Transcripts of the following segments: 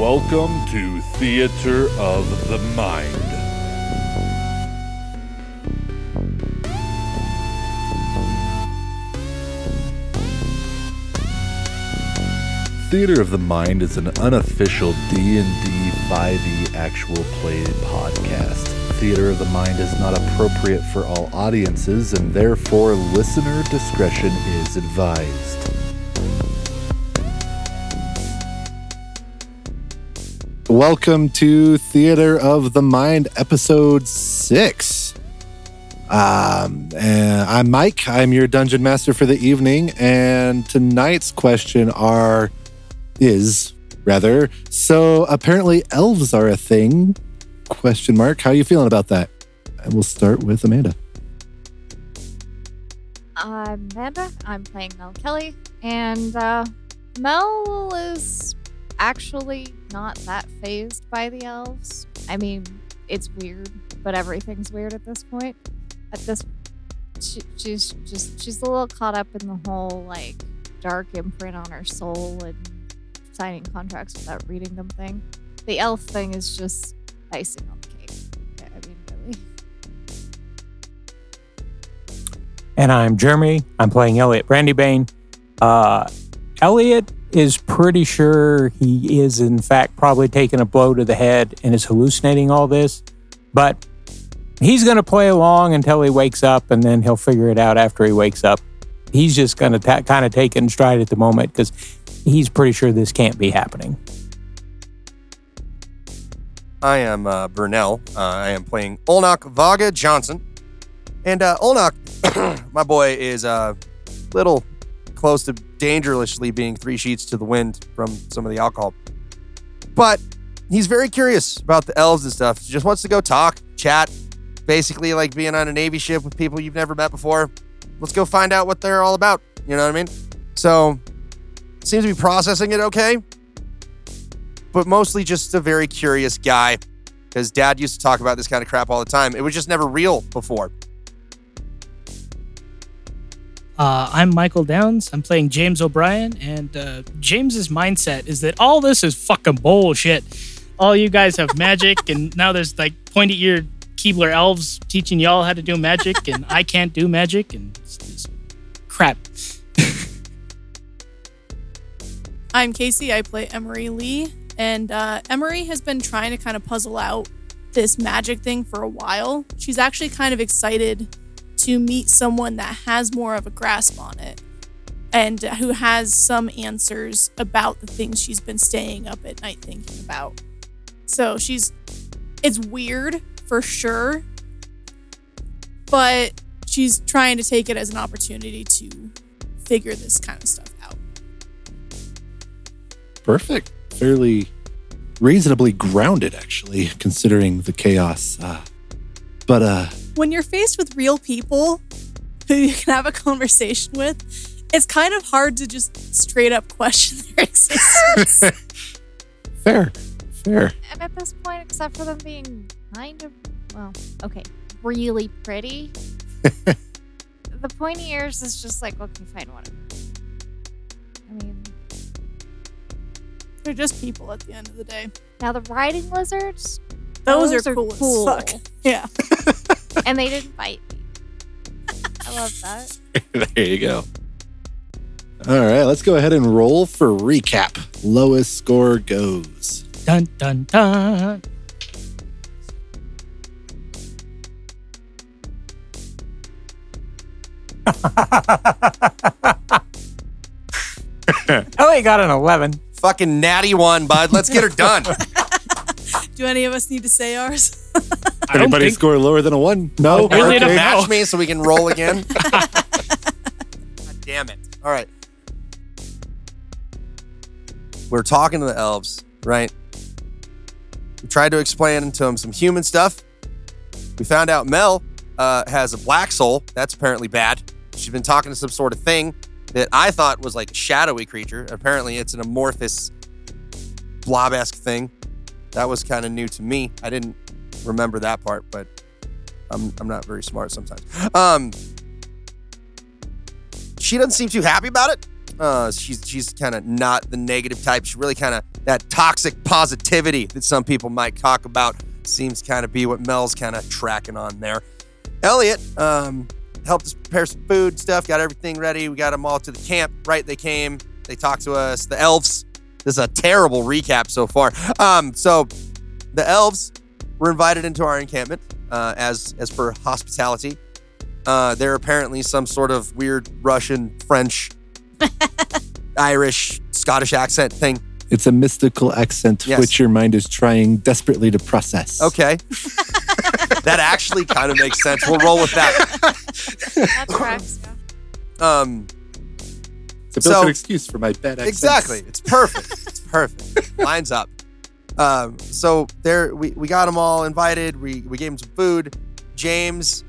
Welcome to Theater of the Mind. Theater of the Mind is an unofficial D&D 5e actual play podcast. Theater of the Mind is not appropriate for all audiences and therefore listener discretion is advised. Welcome to Theater of the Mind, episode six. Um, I'm Mike. I'm your dungeon master for the evening, and tonight's question are is rather so apparently elves are a thing. Question mark. How are you feeling about that? And we'll start with Amanda. I'm Amanda. I'm playing Mel Kelly, and uh, Mel is actually not that phased by the elves. I mean, it's weird, but everything's weird at this point. At this, she, she's just she's a little caught up in the whole like dark imprint on her soul and signing contracts without reading them thing. The elf thing is just icing on the cake. I mean, really. and I'm Jeremy. I'm playing Elliot Brandybane. Uh, Elliot is pretty sure he is, in fact, probably taking a blow to the head and is hallucinating all this, but he's going to play along until he wakes up and then he'll figure it out after he wakes up. He's just going to ta- kind of take it in stride at the moment because he's pretty sure this can't be happening. I am uh, Burnell. Uh, I am playing Olnok Vaga Johnson. And uh, Olnok, my boy, is a little close to dangerously being three sheets to the wind from some of the alcohol. But he's very curious about the elves and stuff. He just wants to go talk, chat, basically like being on a Navy ship with people you've never met before. Let's go find out what they're all about. You know what I mean? So, seems to be processing it okay but mostly just a very curious guy because dad used to talk about this kind of crap all the time. It was just never real before. Uh, I'm Michael Downs. I'm playing James O'Brien, and uh, James's mindset is that all this is fucking bullshit. All you guys have magic, and now there's like pointy eared Keebler elves teaching y'all how to do magic, and I can't do magic, and it's just crap. I'm Casey. I play Emory Lee. And uh, Emory has been trying to kind of puzzle out this magic thing for a while. She's actually kind of excited to meet someone that has more of a grasp on it and who has some answers about the things she's been staying up at night thinking about. So she's, it's weird for sure, but she's trying to take it as an opportunity to figure this kind of stuff out. Perfect. Fairly reasonably grounded, actually, considering the chaos. Uh, but uh, when you're faced with real people who you can have a conversation with, it's kind of hard to just straight up question their existence. fair, fair. And at this point, except for them being kind of, well, okay, really pretty, the pointy ears is just like, okay, fine, whatever. I mean, They're just people at the end of the day. now the riding lizards, Those, Those are, are cool, cool. as fuck. Yeah. And they didn't bite me. I love that. there you go. All right, let's go ahead and roll for recap. Lowest score goes. Dun dun dun. Oh, Elliot got an 11. Fucking natty one, bud. Let's get her done. Do any of us need to say ours? I don't Anybody think- score lower than a one? No. Really Eric, don't match me so we can roll again. God damn it. All right. We're talking to the elves, right? We tried to explain to them some human stuff. We found out Mel uh, has a black soul. That's apparently bad. She's been talking to some sort of thing that I thought was like a shadowy creature. Apparently, it's an amorphous, blob esque thing. That was kind of new to me. I didn't remember that part, but I'm, I'm not very smart sometimes. Um, she doesn't seem too happy about it. Uh, she's she's kind of not the negative type. She's really kind of that toxic positivity that some people might talk about. Seems kind of be what Mel's kind of tracking on there. Elliot um, helped us prepare some food stuff, got everything ready. We got them all to the camp. Right, they came. They talked to us. The elves. This is a terrible recap so far. Um, so the elves were invited into our encampment uh, as as per hospitality. Uh, they're apparently some sort of weird Russian, French, Irish, Scottish accent thing. It's a mystical accent Yes. which your mind is trying desperately to process. Okay. that actually kind of makes sense. We'll roll with that. That tracks. yeah. Um, It's a built-in So- excuse for my bad accent. exactly. It's perfect. It's perfect. Lines up. Um, so there, we, we got them all invited. We we gave them some food. James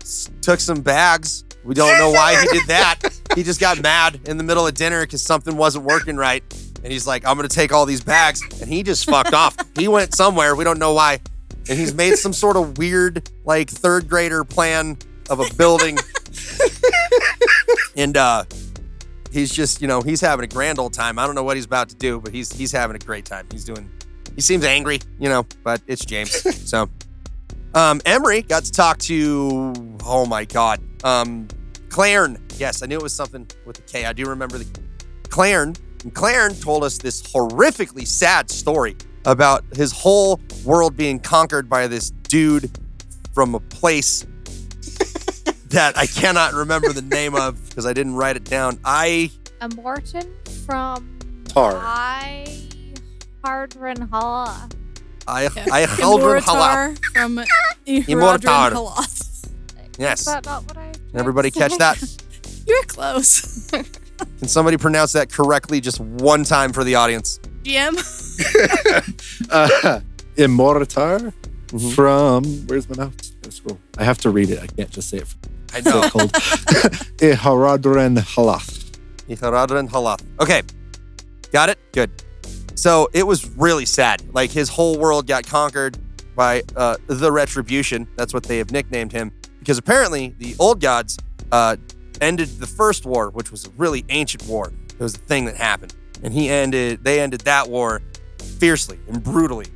s- took some bags. We don't know why he did that. He just got mad in the middle of dinner because something wasn't working right. And he's like, I'm going to take all these bags. And he just fucked off. He went somewhere. We don't know why. And he's made some sort of weird, like, third grader plan of a building. and uh, he's just, you know, he's having a grand old time. I don't know what he's about to do, but he's he's having a great time. He's doing, he seems angry, you know, but it's James. So, um, Emory got to talk to, oh my God, um, Clarn. Yes, I knew it was something with a K. I do remember the Clarn. And Clarn told us this horrifically sad story about his whole world being conquered by this dude from a place that I cannot remember the name of because I didn't write it down. I A Morton from Tar. I Hardren Halla. I Yeah. I Haldren Halal. Imortar from Imortar. Ihradrin Yes. Is that not what I? Everybody catch that? You're close. Can somebody pronounce that correctly just one time for the audience? GM. Uh, Immortar Mhm. from where's my mouse? Gotta Scroll. I have to read it. I can't just say it. I know. so cold. Iharadren Halath. Ihradren Halath. Okay. Got it? Good. So it was really sad. Like his whole world got conquered by uh, the Retribution. That's what they have nicknamed him. Because apparently the old gods uh, ended the first war, which was a really ancient war. It was a thing that happened. And he ended, they ended that war fiercely and brutally.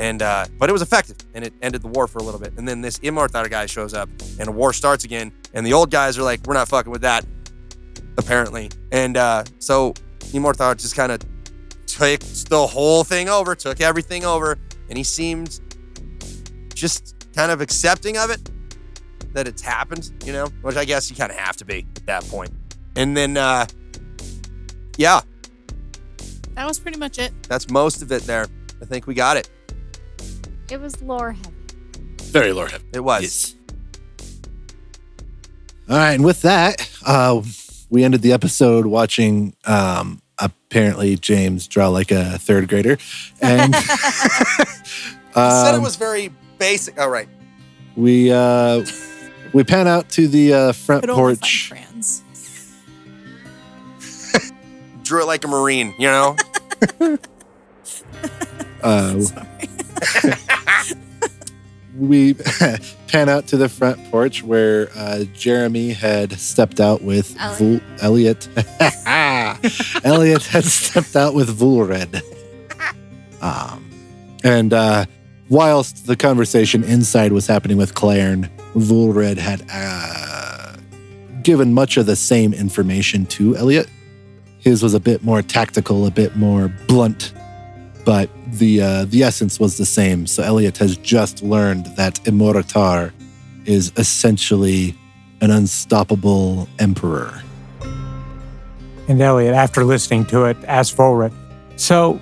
And uh, but it was effective and it ended the war for a little bit. And then this Immortar guy shows up and a war starts again. And the old guys are like, we're not fucking with that, apparently. And uh, so Immortar just kind of took the whole thing over, took everything over, and he seemed just kind of accepting of it that it's happened, you know, which I guess you kind of have to be at that point. And then, uh, yeah, That was pretty much it. that's most of it there. I think we got it. It was lore heavy. Very Lord heavy. It was. Yes. All right, and with that, uh, we ended the episode watching um, apparently James draw like a third grader, and He said it um, was very basic. All right. we uh, we pan out to the uh, front Could porch. trans. Drew it like a Marine, you know? Uh, Sorry. We pan out to the front porch where uh, Jeremy had stepped out with Vul- Elliot. Elliot had stepped out with Vulred. Um, and uh, whilst the conversation inside was happening with Clairn, Vulred had uh, given much of the same information to Elliot. His was a bit more tactical, a bit more blunt, but the uh, the essence was the same. So Elliot has just learned that Immortar is essentially an unstoppable emperor. And Elliot, after listening to it, asked Volred. So,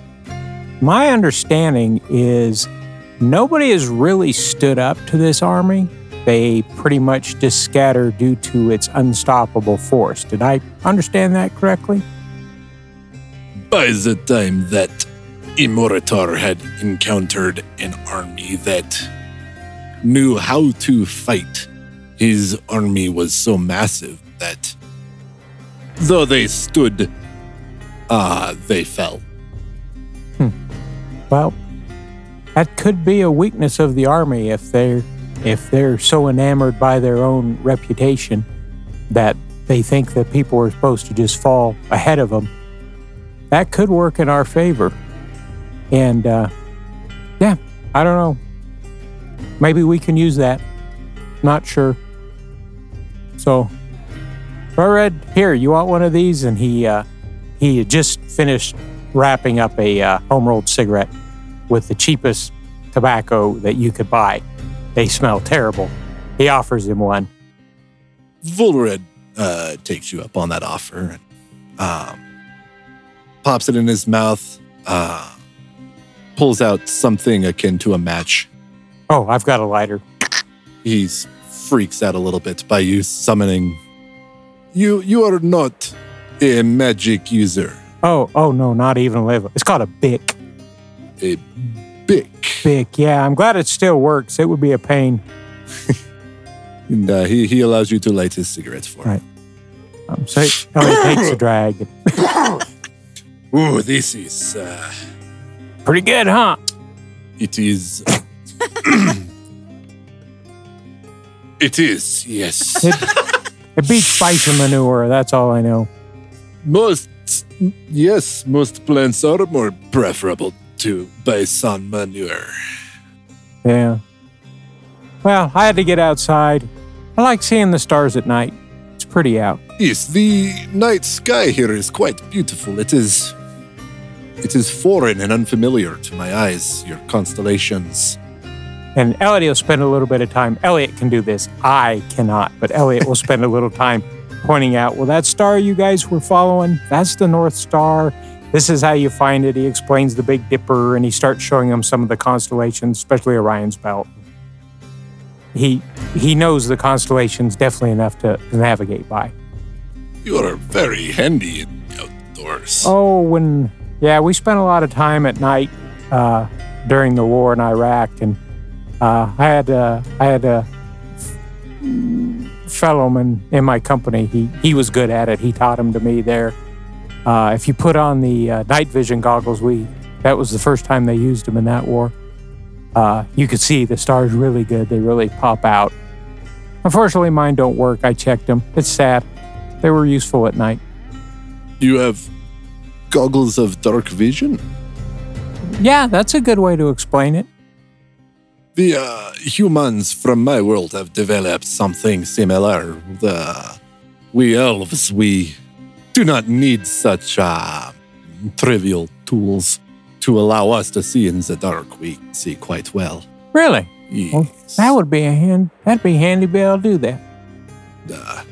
my understanding is nobody has really stood up to this army. They pretty much just scatter due to its unstoppable force. Did I understand that correctly? By the time that Immortar had encountered an army that knew how to fight, his army was so massive that though they stood, ah, they fell. Well, that could be a weakness of the army if they're if they're so enamored by their own reputation that they think that people are supposed to just fall ahead of them. That could work in our favor. And uh, yeah, I don't know. Maybe we can use that. Not sure. So, Red, here, you want one of these? And he uh, he just finished wrapping up a uh, home rolled cigarette with the cheapest tobacco that you could buy. They smell terrible. He offers him one. Volred uh, takes you up on that offer and um, pops it in his mouth, uh, pulls out something akin to a match. Oh, I've got a lighter. He freaks out a little bit by you summoning. You you are not a magic user. Oh, oh no, not even a level. It's called a bic. A bic. Bic, yeah. I'm glad it still works. It would be a pain. And uh, he, he allows you to light his cigarettes for Right. Um, so he only takes a drag. Ooh, this is uh, Pretty good, huh? it is. it is yes. It, it beats and manure. That's all I know. Most yes, most plants are more preferable to bison manure. Yeah. Well, I had to get outside. I like seeing the stars at night. It's pretty out. Yes, the night sky here is quite beautiful. It is. It is foreign and unfamiliar to my eyes. Your constellations. And Elliot will spend a little bit of time. Elliot can do this. I cannot, but Elliot will spend a little time pointing out, well, that star you guys were following, that's the North Star. This is how you find it. He explains the Big Dipper and he starts showing them some of the constellations, especially Orion's belt. He he knows the constellations definitely enough to navigate by. You are very handy in the outdoors. Oh, when yeah, we spent a lot of time at night uh, during the war in Iraq, and uh, I had uh, I had a fellowman in my company. He he was good at it. He taught him to me there. Uh, if you put on the uh, night vision goggles, we that was the first time they used them in that war. Uh, you could see the stars really good. They really pop out. Unfortunately, mine don't work. I checked them. It's sad. They were useful at night. You have goggles of dark vision. Yeah, that's a good way to explain it. The uh, humans from my world have developed something similar. The we elves, we do not need such uh, trivial tools to allow us to see in the dark. We see quite well. Really? Well, Yes. that would be a hand. That'd be handy be able to do that. Uh,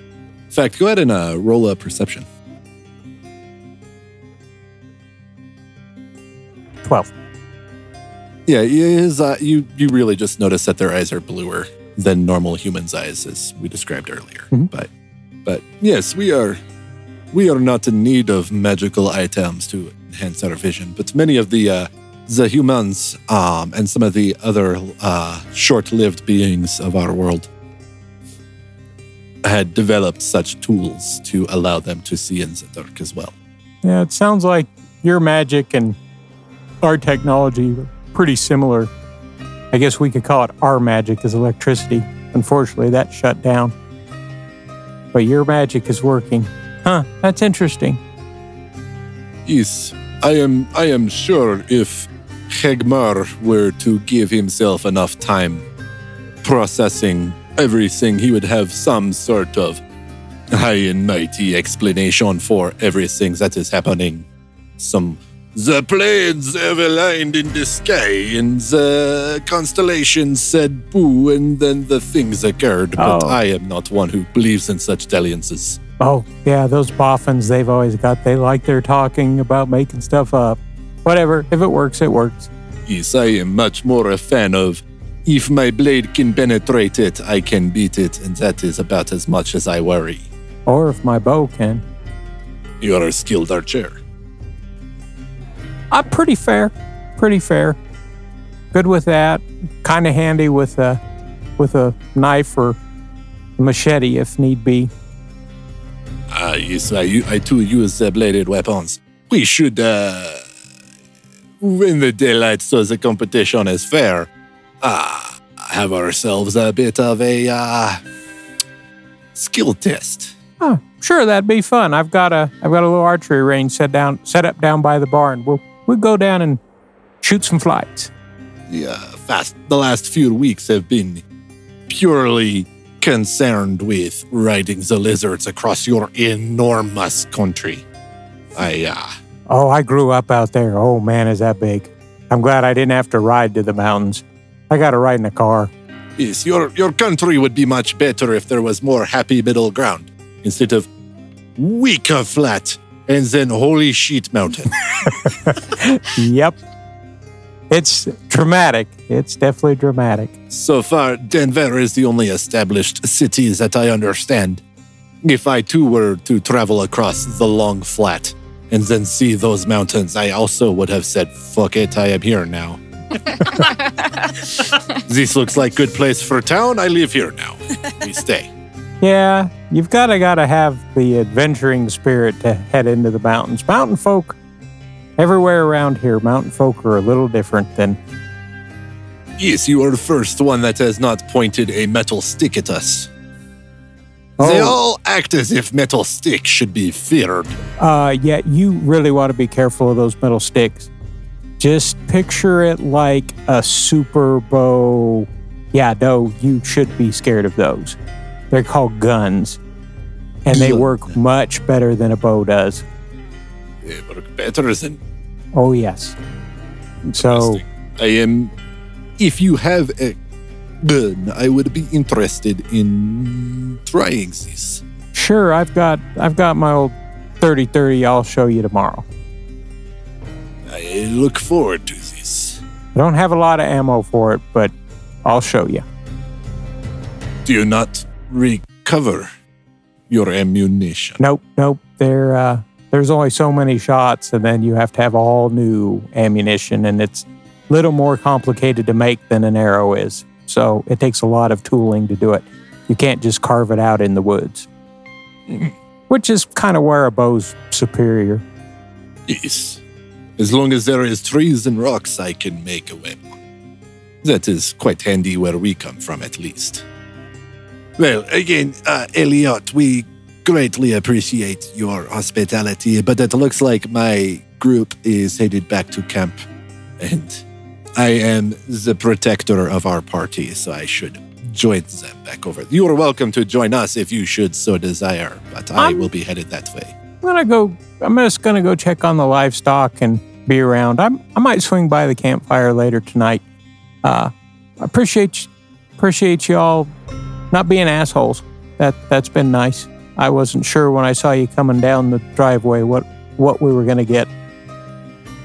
in fact, go ahead and uh, roll a perception. Twelve. Yeah, his, uh, you you really just notice that their eyes are bluer than normal humans' eyes, as we described earlier. Mhm. But but yes, we are we are not in need of magical items to enhance our vision. But many of the uh, the humans um, and some of the other uh, short-lived beings of our world had developed such tools to allow them to see in the dark as well. Yeah, it sounds like your magic and our technology pretty similar. I guess we could call it our magic is electricity. Unfortunately, that shut down. But your magic is working. Huh, that's interesting. Yes, I am. I am sure if Hegmar were to give himself enough time processing everything, he would have some sort of high and mighty explanation for everything that is happening. Some the planes have aligned in the sky, and the constellations said boo, and then the things occurred. But Oh. I am not one who believes in such dalliances. Oh, yeah, those boffins they've always got. They like their talking about making stuff up. Whatever. If it works, it works. Yes, I am much more a fan of if my blade can penetrate it, I can beat it, and that is about as much as I worry. Or if my bow can. You are a skilled archer. I'm pretty fair. Pretty fair. Good with that. Kind of handy with a with a knife or machete if need be. Ah, yes, I, I too use the bladed weapons. We should, uh, in the daylight so the competition is fair, uh, have ourselves a bit of a, uh, skill test. Oh, sure, that'd be fun. I've got a I've got a little archery range set down set up down by the barn. We'll we'll go down and shoot some flights. Yeah, fast. The last few weeks have been purely concerned with riding the lizards across your enormous country. I, uh, Oh, I grew up out there. Oh man, is that big? I'm glad I didn't have to ride to the mountains. I got to ride in a car. yes, your your country would be much better if there was more happy middle ground instead of weaker flat and then holy shit mountain. Yep. It's dramatic. It's definitely dramatic. So far, Denver is the only established city that I understand. If I too were to travel across the long flat and then see those mountains, I also would have said, fuck it, I am here now. this looks like good place for town. I live here now. We stay. Yeah, you've got to got to have the adventuring spirit to head into the mountains. Mountain folk, everywhere around here, mountain folk are a little different than. Yes, you are the first one that has not pointed a metal stick at us. They Oh. all act as if metal sticks should be feared. Uh, yeah, you really want to be careful of those metal sticks. Just picture it like a super bow. Yeah, no, you should be scared of those. They're called guns, and they work much better than a bow does. They work better than Oh yes. So I am. If you have a gun, I would be interested in trying this. sure, I've got I've got my old 30-30 I'll show you tomorrow. I look forward to this. I don't have a lot of ammo for it, but I'll show you. Do you not recover your ammunition? Nope, nope. There, uh, there's only so many shots, and then you have to have all new ammunition, and it's a little more complicated to make than an arrow is. So it takes a lot of tooling to do it. You can't just carve it out in the woods, which is kind of where a bow's superior. Yes. As long as there is trees and rocks, I can make a weapon. That is quite handy where we come from, at least. Well, again, uh, Elliot, we greatly appreciate your hospitality, but it looks like my group is headed back to camp, and I am the protector of our party, so I should join them back over. You are welcome to join us if you should so desire, but I Um, will be headed that way. I'm gonna go. I'm just gonna go check on the livestock and be around. I'm, I might swing by the campfire later tonight. Uh, appreciate appreciate y'all not being assholes. That that's been nice. I wasn't sure when I saw you coming down the driveway what what we were gonna get.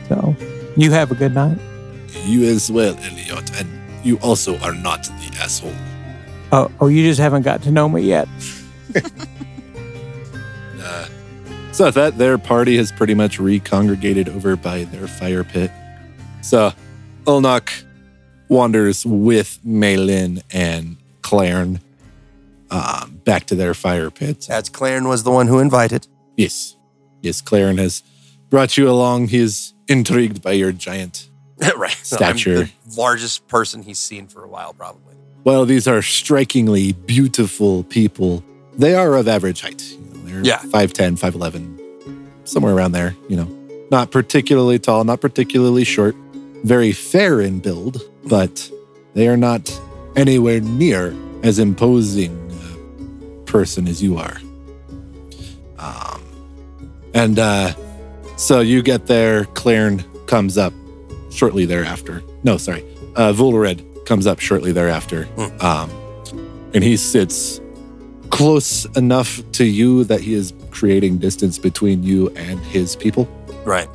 So, you have a good night. You as well, Elliot, and you also are not the asshole. Oh, oh, you just haven't got to know me yet. Uh, so with that, their party has pretty much recongregated over by their fire pit. So Olnok wanders with Maylin and Clarn um, back to their fire pit. That's Claren was the one who invited. Yes, yes, Claren has brought you along. He is intrigued by your giant. right. Stature. I'm the largest person he's seen for a while, probably. Well, these are strikingly beautiful people, they are of average height. You know, they're Yeah. 5'10, 5'11, somewhere around there, you know. Not particularly tall, not particularly short, very fair in build, but they are not anywhere near as imposing person as you are. Um, and uh, so you get there, Clarn comes up shortly thereafter. No, sorry. Uh, Volred comes up shortly thereafter. Hmm. Um, and he sits close enough to you that he is creating distance between you and his people. Right.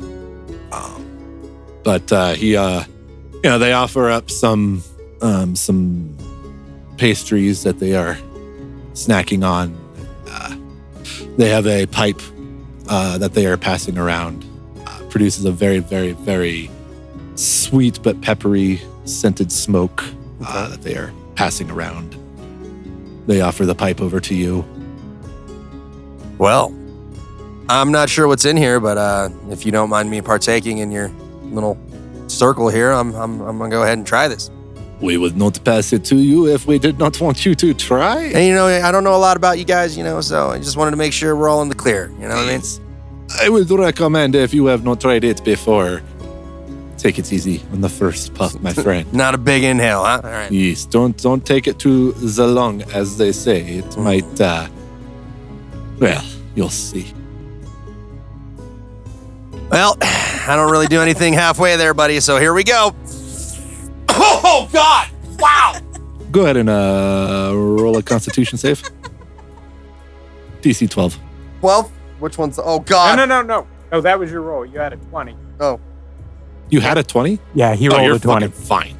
Um, but uh, he, uh, you know, they offer up some um, some pastries that they are snacking on. Uh, they have a pipe uh, that they are passing around. Uh, produces a very, very, very sweet but peppery scented smoke uh, that they are passing around. They offer the pipe over to you. Well, I'm not sure what's in here, but uh, if you don't mind me partaking in your little circle here, I'm, I'm, I'm gonna go ahead and try this. We would not pass it to you if we did not want you to try. And you know, I don't know a lot about you guys, you know, so I just wanted to make sure we're all in the clear. You know what I mean? I would recommend if you have not tried it before, take it easy on the first puff, my friend. Not a big inhale, huh? All right. yes, don't don't take it to the lung, as they say. It might. uh Well, you'll see. Well, I don't really do anything halfway there, buddy. So here we go. Oh God! Wow. Go ahead and uh, roll a Constitution save. DC 12. Well, which one's? Oh God! no, no, no. No, that was your roll. You had a 20. Oh. You had a 20? Yeah, he oh, rolled you're a 20. fine.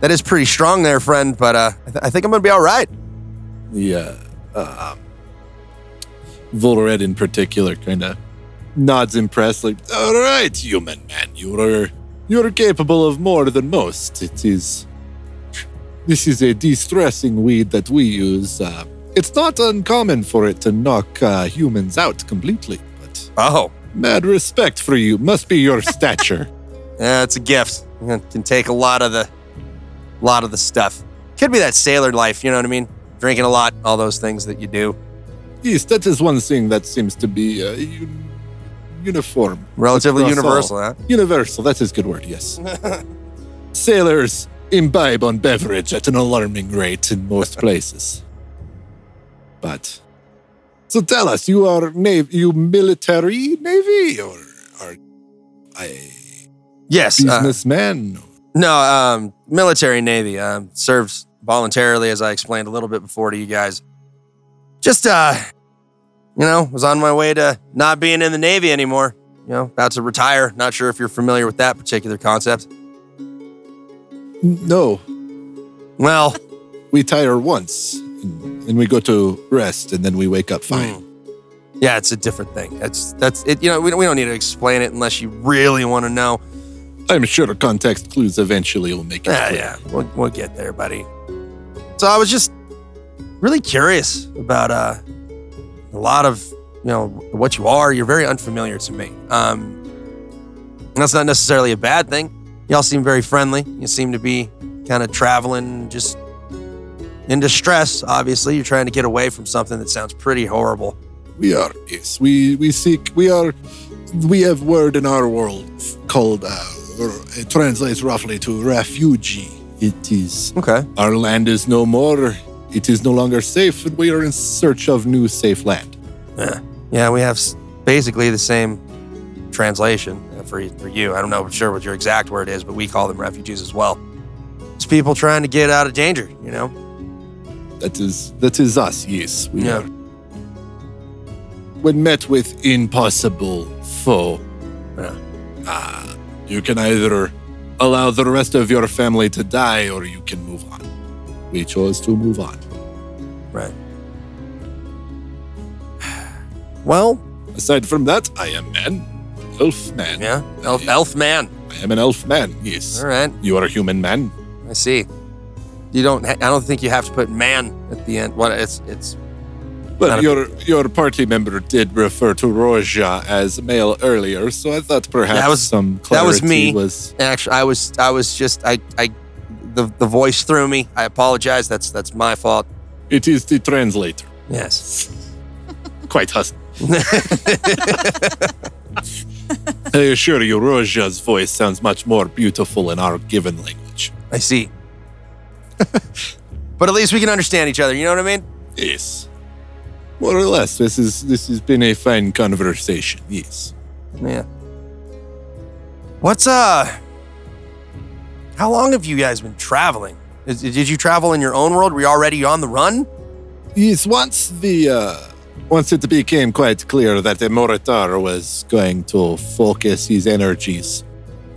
That is pretty strong there, friend. But uh, I, th- I think I'm gonna be all right. Yeah. Um, Volred in particular kind of nods impressed, like, all right, human man, you're you're capable of more than most. It is this is a de-stressing weed that we use. Uh, it's not uncommon for it to knock uh, humans out completely, but Oh, mad respect for you. Must be your stature. yeah, it's a gift. It can take a lot of the, lot of the stuff. Could be that sailor life. You know what I mean? Drinking a lot, all those things that you do. yes, that is one thing that seems to be uh, uniform. Relatively universal, all. huh? Universal, that is a good word, yes. Sailors imbibe on beverage at an alarming rate in most places. But so tell us, you are navy, you military navy or are a Yes. uh, businessman? No, um, military navy. Um, served voluntarily, as I explained a little bit before to you guys. Just, uh, you know, was on my way to not being in the navy anymore. You know, about to retire. Not sure if you're familiar with that particular concept. no, Well, we tire once and, and we go to rest and then we wake up fine. yeah, it's a different thing. That's that's it. You know, we don't, we don't need to explain it unless you really want to know. I'm sure the context clues eventually will make it Yeah, clear. yeah, we'll, we'll get there, buddy. So I was just really curious about uh, a lot of you know what you are. You're very unfamiliar to me. Um, and that's not necessarily a bad thing. Y'all seem very friendly. You seem to be kind of traveling, just in distress. Obviously, you're trying to get away from something that sounds pretty horrible. We are, yes. We we seek. We are. We have word in our world called. Uh, or it translates roughly to refugee. It is Okay. our land is no more. It is no longer safe, and we are in search of new safe land. Yeah, yeah, we have basically the same translation for for you. I don't know for sure what your exact word is, but we call them refugees as well. It's people trying to get out of danger. You know. That is that is us. Yes, we Yeah. are. When met with impossible foe, Yeah. uh, you can either allow the rest of your family to die, or you can move on. We chose to move on. Right. Well, Aside from that, I am man, elf man. yeah, elf, elf man. I am an elf man. Yes, All right, you are a human man. I see. You don't. ha- I don't think you have to put man at the end. What? It's it's. But your your party member did refer to Roja as male earlier, so I thought perhaps That was- some that was clarity me. Was Actually, I was I was just I I the the voice threw me. I apologize. That's that's my fault. it is the translator. Yes. Quite hus- I assure you, Roja's voice sounds much more beautiful in our given language. I see. but at least we can understand each other. You know what I mean? Yes, more or less. This is this has been a fine conversation. Yes. Yeah. What's uh? How long have you guys been traveling? Is- Did you travel in your own world? Were you already on the run? Yes, once the uh, once it became quite clear that the Moritar was going to focus his energies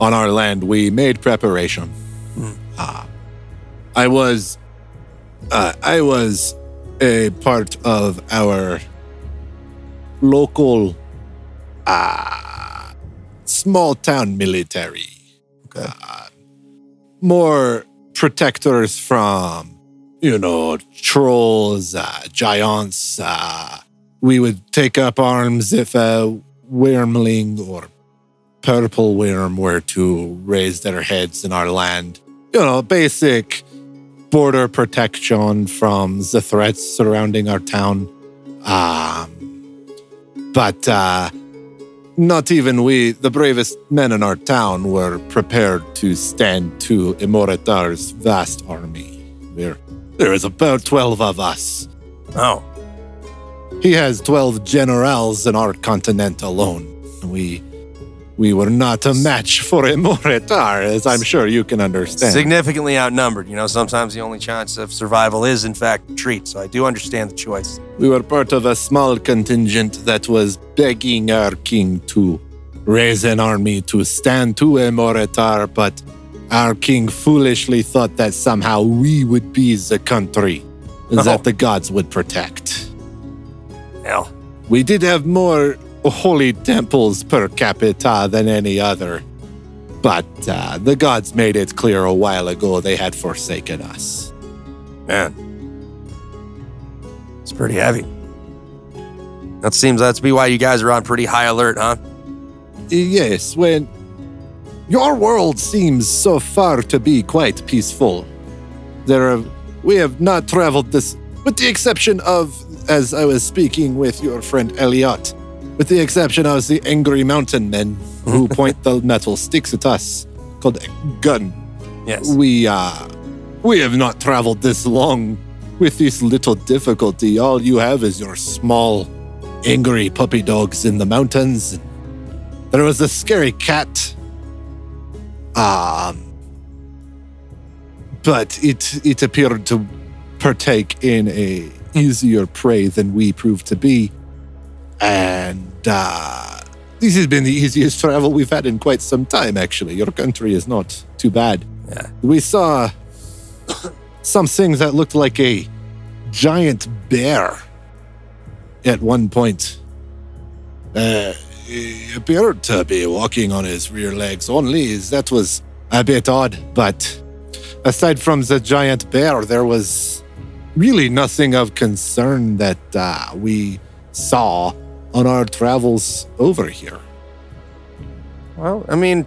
on our land, we made preparation. Hmm. Uh, I was uh, I was a part of our local uh, small town military. Uh, more protectors from you know, trolls, uh, giants. Uh, we would take up arms if a wyrmling or purple worm were to raise their heads in our land. You know, basic border protection from the threats surrounding our town. Um, but uh, not even we, the bravest men in our town, were prepared to stand to Imoritar's vast army. There, there is about 12 of us. Oh, He has 12 generals in our continent alone. We we were not a match for a Imoritar, as I'm sure you can understand. significantly outnumbered. You know, sometimes the only chance of survival is, in fact, retreat. So I do understand the choice. we were part of a small contingent that was begging our king to raise an army to stand to a Imoritar, but our king foolishly thought that somehow we would be the country Oh. that the gods would protect. Hell, We did have more holy temples per capita than any other. But uh, the gods made it clear a while ago they had forsaken us. man, it's pretty heavy. That seems that's be why you guys are on pretty high alert, huh? Yes, when your world seems so far to be quite peaceful. There are, we have not traveled this, with the exception of, as I was speaking with your friend Elliot, with the exception of the angry mountain men who point the metal sticks at us, called a gun. Yes. We uh we have not traveled this long with this little difficulty. All you have is your small, angry puppy dogs in the mountains. There was a scary cat. Um but it it appeared to partake in a easier prey than we proved to be. And uh this has been the easiest travel we've had in quite some time, actually. Your country is not too bad. Yeah. We saw something that looked like a giant bear at one point. Uh, he appeared to be walking on his rear legs only. That was a bit odd, but aside from the giant bear, there was really nothing of concern that uh, we saw on our travels over here. Well, I mean,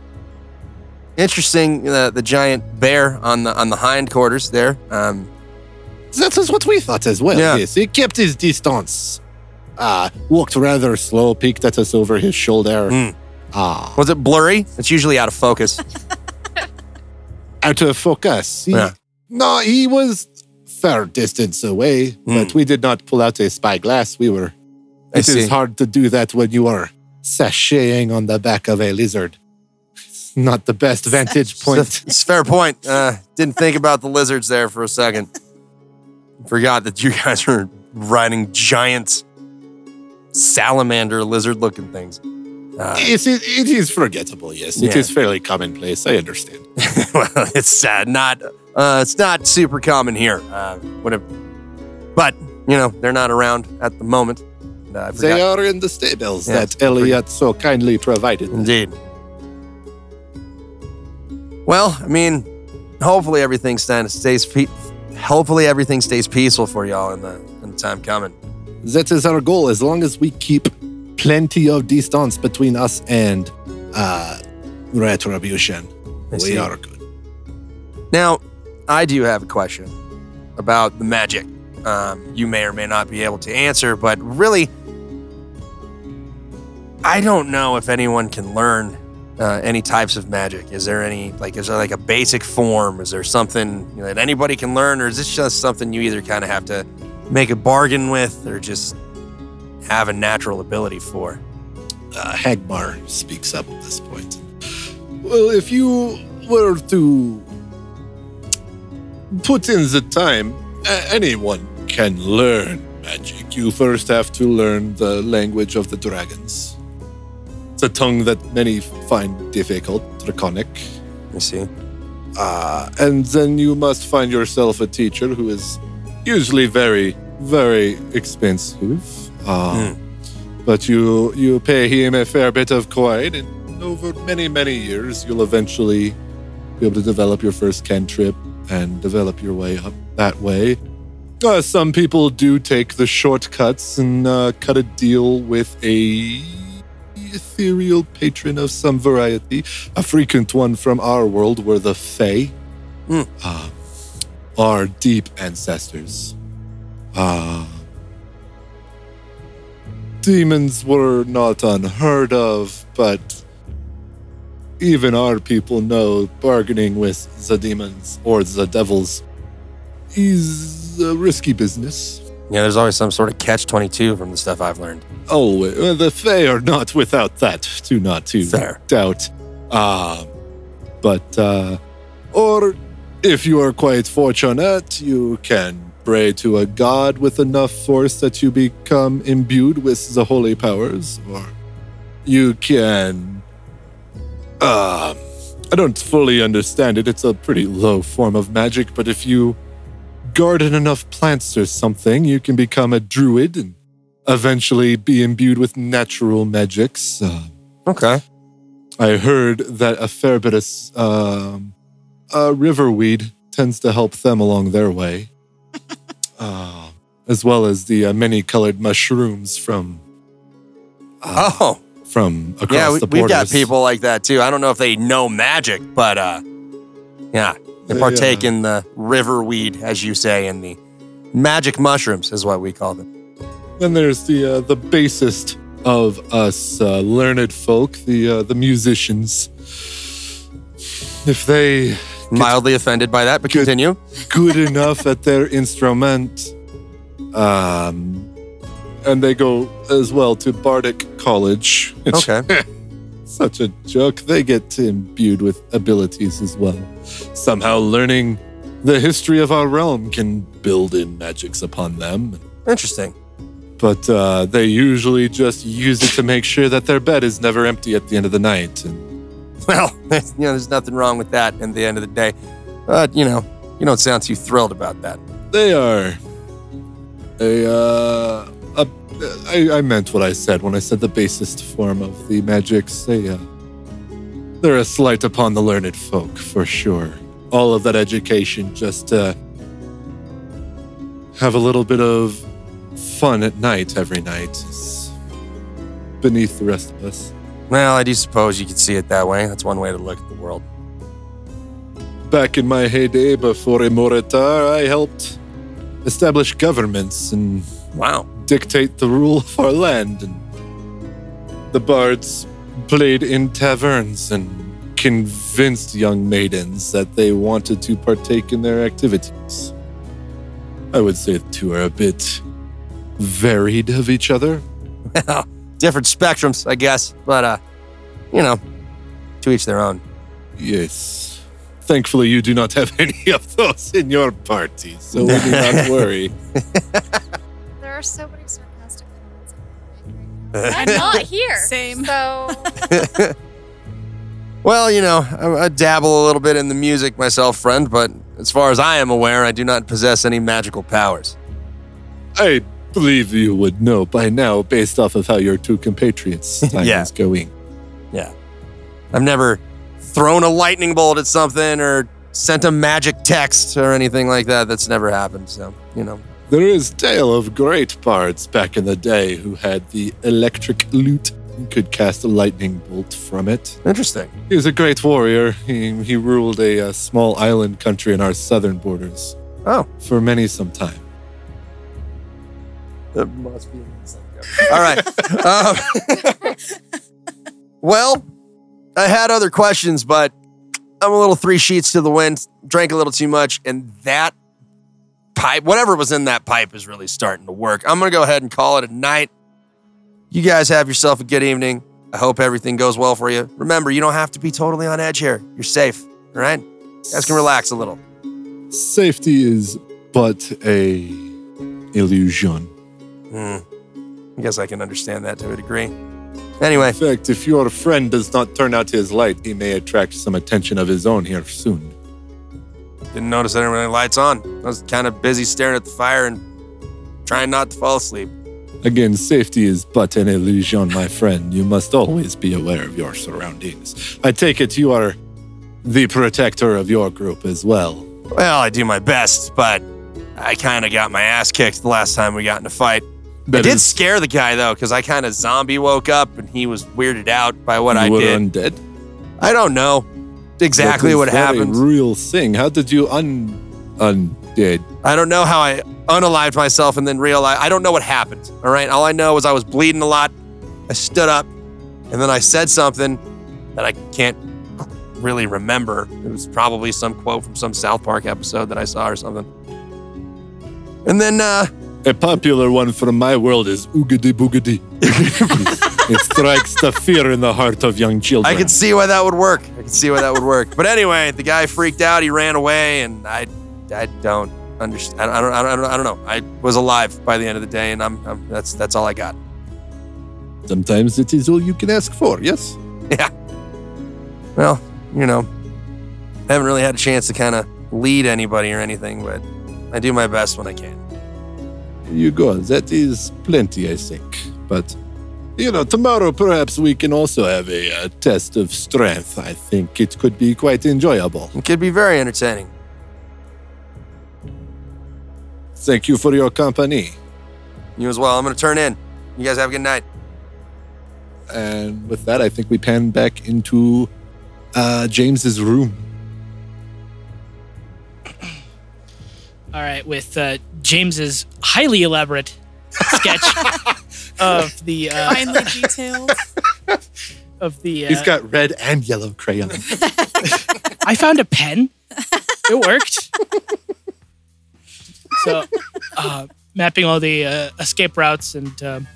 interesting. Uh, the giant bear on the on the hindquarters there. Um, That is what we thought as well. Yeah. Yes, he kept his distance. Uh, walked rather slow, peeked at us over his shoulder. Mm. Ah, was it blurry? It's usually out of focus. out of focus. He- Yeah. No, he was fair distance away, Hmm. but we did not pull out a spyglass. We were. I It is see. hard to do that when you are sashaying on the back of a lizard. It's not the best vantage point. It's, it's a fair point. Uh, didn't think about the lizards there for a second. Forgot that you guys were riding giant salamander lizard-looking things. Uh, it, it is forgettable. Yes, it Yeah. is fairly commonplace. I understand. well, it's sad. Not. Uh, it's not super common here. Uh, have, but you know they're not around at the moment. And, uh, They are in the stables Yeah, that Elliot so kindly provided. Indeed. Well, I mean, hopefully everything stays pe- hopefully everything stays peaceful for y'all in the in the time coming. That is our goal. As long as we keep plenty of distance between us and uh, retribution, I we see. are good. Now, I do have a question about the magic. Um, you may or may not be able to answer, but really, I don't know if anyone can learn uh, any types of magic. Is there any like is there like a basic form? Is there something you know, that anybody can learn, or is this just something you either kind of have to make a bargain with, or just have a natural ability for? Uh, Hagmar speaks up at this point. Well, if you were to put in the time, anyone can learn magic. You first have to learn the language of the dragons. It's a tongue that many find difficult, draconic. I see, Uh, and then you must find yourself a teacher who is usually very, very expensive. Uh, But you you pay him a fair bit of coin, and over many, many years, you'll eventually be able to develop your first cantrip and develop your way up that way. Uh, some people do take the shortcuts and uh, cut a deal with a ethereal patron of some variety. A frequent one from our world were the Fae. Hmm. Uh, our deep ancestors. Ah. demons were not unheard of, but even our people know bargaining with the demons or the devils is a risky business. Yeah, there's always some sort of catch 22 from the stuff I've learned. Oh, the Fae are not without that, to not to Fair. doubt. Uh, but, uh, or if you are quite fortunate, you can pray to a god with enough force that you become imbued with the holy powers, or you can. Um, I don't fully understand it. It's a pretty low form of magic, but if you garden enough plants or something, you can become a druid and eventually be imbued with natural magics. Uh, Okay. I heard that a fair bit of um, uh, riverweed tends to help them along their way, uh, as well as the uh, many-colored mushrooms from uh, Oh, from across yeah, we, the we've got people like that too. I don't know if they know magic, but uh, yeah, partake uh, in the river weed, as you say, and the magic mushrooms is what we call them. Then there's the uh, the bassist of us uh, learned folk, the uh, the musicians. If they Mildly offended by that, but Good. continue. good enough at their instrument. Um, and they go as well to Bardic College. Okay. Such a joke. They get imbued with abilities as well. Somehow learning the history of our realm can build in magics upon them. Interesting. But uh, they usually just use it to make sure that their bed is never empty at the end of the night. And Well, there's, you know, there's nothing wrong with that. At the end of the day, but you know, you don't sound too thrilled about that. They are a, uh, I, I meant what I said when I said the basest form of the magics. They, uh, they're a slight upon the learned folk, for sure. All of that education just to have a little bit of fun at night every night is beneath the rest of us. Well, I do suppose you could see it that way. That's one way to look at the world. Back in my heyday before Imoritar, I helped establish governments and Wow. dictate the rule of our land. And the bards played in taverns and convinced young maidens that they wanted to partake in their activities. I would say the two are a bit varied of each other. Well, different spectrums, I guess. But uh, you know, to each their own. Yes. Thankfully, you do not have any of those in your party, so we do not worry. There are so many sarcastic comments. I'm right. I'm not here. Same. So Well, you know, I, I dabble a little bit in the music myself, friend, but as far as I am aware, I do not possess any magical powers. I believe you would know by now, based off of how your two compatriots' time Yeah. is going. Yeah. I've never thrown a lightning bolt at something or sent a magic text or anything like that. That's never happened. So, you know. There is tale of great bards back in the day who had the electric lute and could cast a lightning bolt from it. Interesting. He was a great warrior. He, he ruled a, uh small island country in our southern borders Oh. for many some time. That must be All right. Um, well, I had other questions, but I'm a little three sheets to the wind, drank a little too much, and that pipe, whatever was in that pipe, is really starting to work. I'm going to go ahead and call it a night. You guys have yourself a good evening. I hope everything goes well for you. Remember, you don't have to be totally on edge here. You're safe, all right? You guys can relax a little. Safety is but a illusion. Hmm. I guess I can understand that to a degree. Anyway, In fact, if your friend does not turn out his light, he may attract some attention of his own here soon. Didn't notice any lights on. I was kind of busy staring at the fire and trying not to fall asleep. Again, safety is but an illusion, my friend. You must always be aware of your surroundings. I take it you are the protector of your group as well. Well, I do my best, but I kind of got my ass kicked the last time we got in a fight. That did is- scare the guy though, because I kind of zombie woke up and he was weirded out by what I you I were did. undead. I don't know exactly what happened. A real thing. How did you un un did. I don't know how I unalived myself and then realized I don't know what happened. All right. All I know is I was bleeding a lot. I stood up and then I said something that I can't really remember. It was probably some quote from some South Park episode that I saw or something. And then uh, A popular one from my world is oogity boogity. it strikes the fear in the heart of young children. I can see why that would work. I can see why that would work. But anyway, the guy freaked out. He ran away, and I, I don't understand. I don't, I don't, I don't, know. I was alive by the end of the day, and I'm, I'm that's that's all I got. Sometimes it is all you can ask for, yes? Yeah. Well, you know, I haven't really had a chance to kind of lead anybody or anything, but I do my best when I can. You go. That is plenty, I think. But, you know, tomorrow perhaps we can also have a uh, test of strength. I think it could be quite enjoyable. It could be very entertaining. Thank you for your company. You as well. I'm gonna turn in. You guys have a good night. And with that, I think we pan back into uh, James's room. All right, with uh, James's highly elaborate sketch of the uh, Finely detailed. of the. Uh, He's got red and yellow crayon. I found a pen. It worked. so, uh, mapping all the uh, escape routes and um,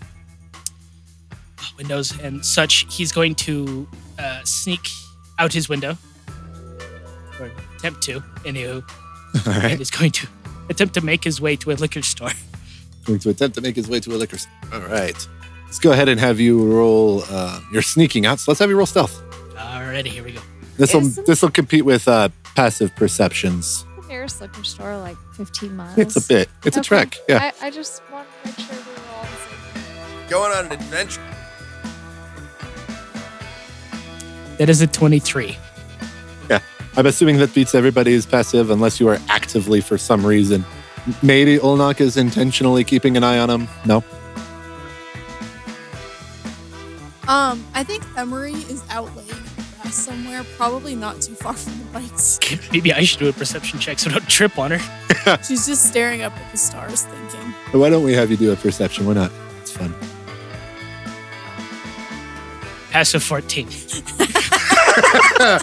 windows and such, he's going to uh, sneak out his window, or attempt to, anywho, All and right. is going to attempt to make his way to a liquor store. Going to attempt to make his way to a liquor store. All right. Let's go ahead and have you roll. Uh, you're sneaking out, so let's have you roll stealth. Alrighty, here we go. This will Isn't- this will compete with uh, passive perceptions. The nearest liquor store, like 15 miles. It's a bit. It's a Okay. trek. Yeah. I, I just want to make sure we were all the same. Going on an adventure. That is a 23. I'm assuming that beats everybody's passive unless you are actively, for some reason. Maybe Olnok is intentionally keeping an eye on him. No. Um, I think Emory is out laying in somewhere, probably not too far from the bikes. Maybe I should do a perception check so I don't trip on her. She's just staring up at the stars, thinking. Why don't we have you do a perception? Why not? It's fun. Passive 14.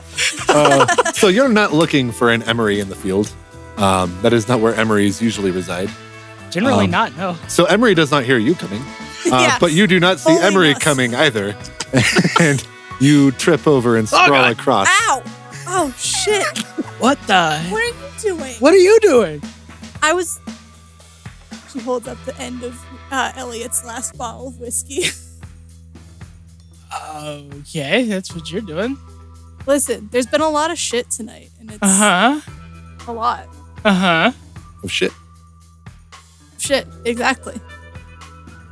Uh, so you're not looking for an Emory in the field. Um, that is not where Emorys usually reside. Generally Um, not, no. So Emory does not hear you coming, uh, Yeah. but you do not see Only Emory us. coming either, and you trip over and Oh, sprawl God. across. Ow! Oh shit! What the? What are you doing? What are you doing? I was. She holds up the end of uh, Elliot's last bottle of whiskey. Okay, that's what you're doing. Listen, there's been a lot of shit tonight, and it's Uh huh. a lot. Uh huh. Oh shit! Shit, exactly.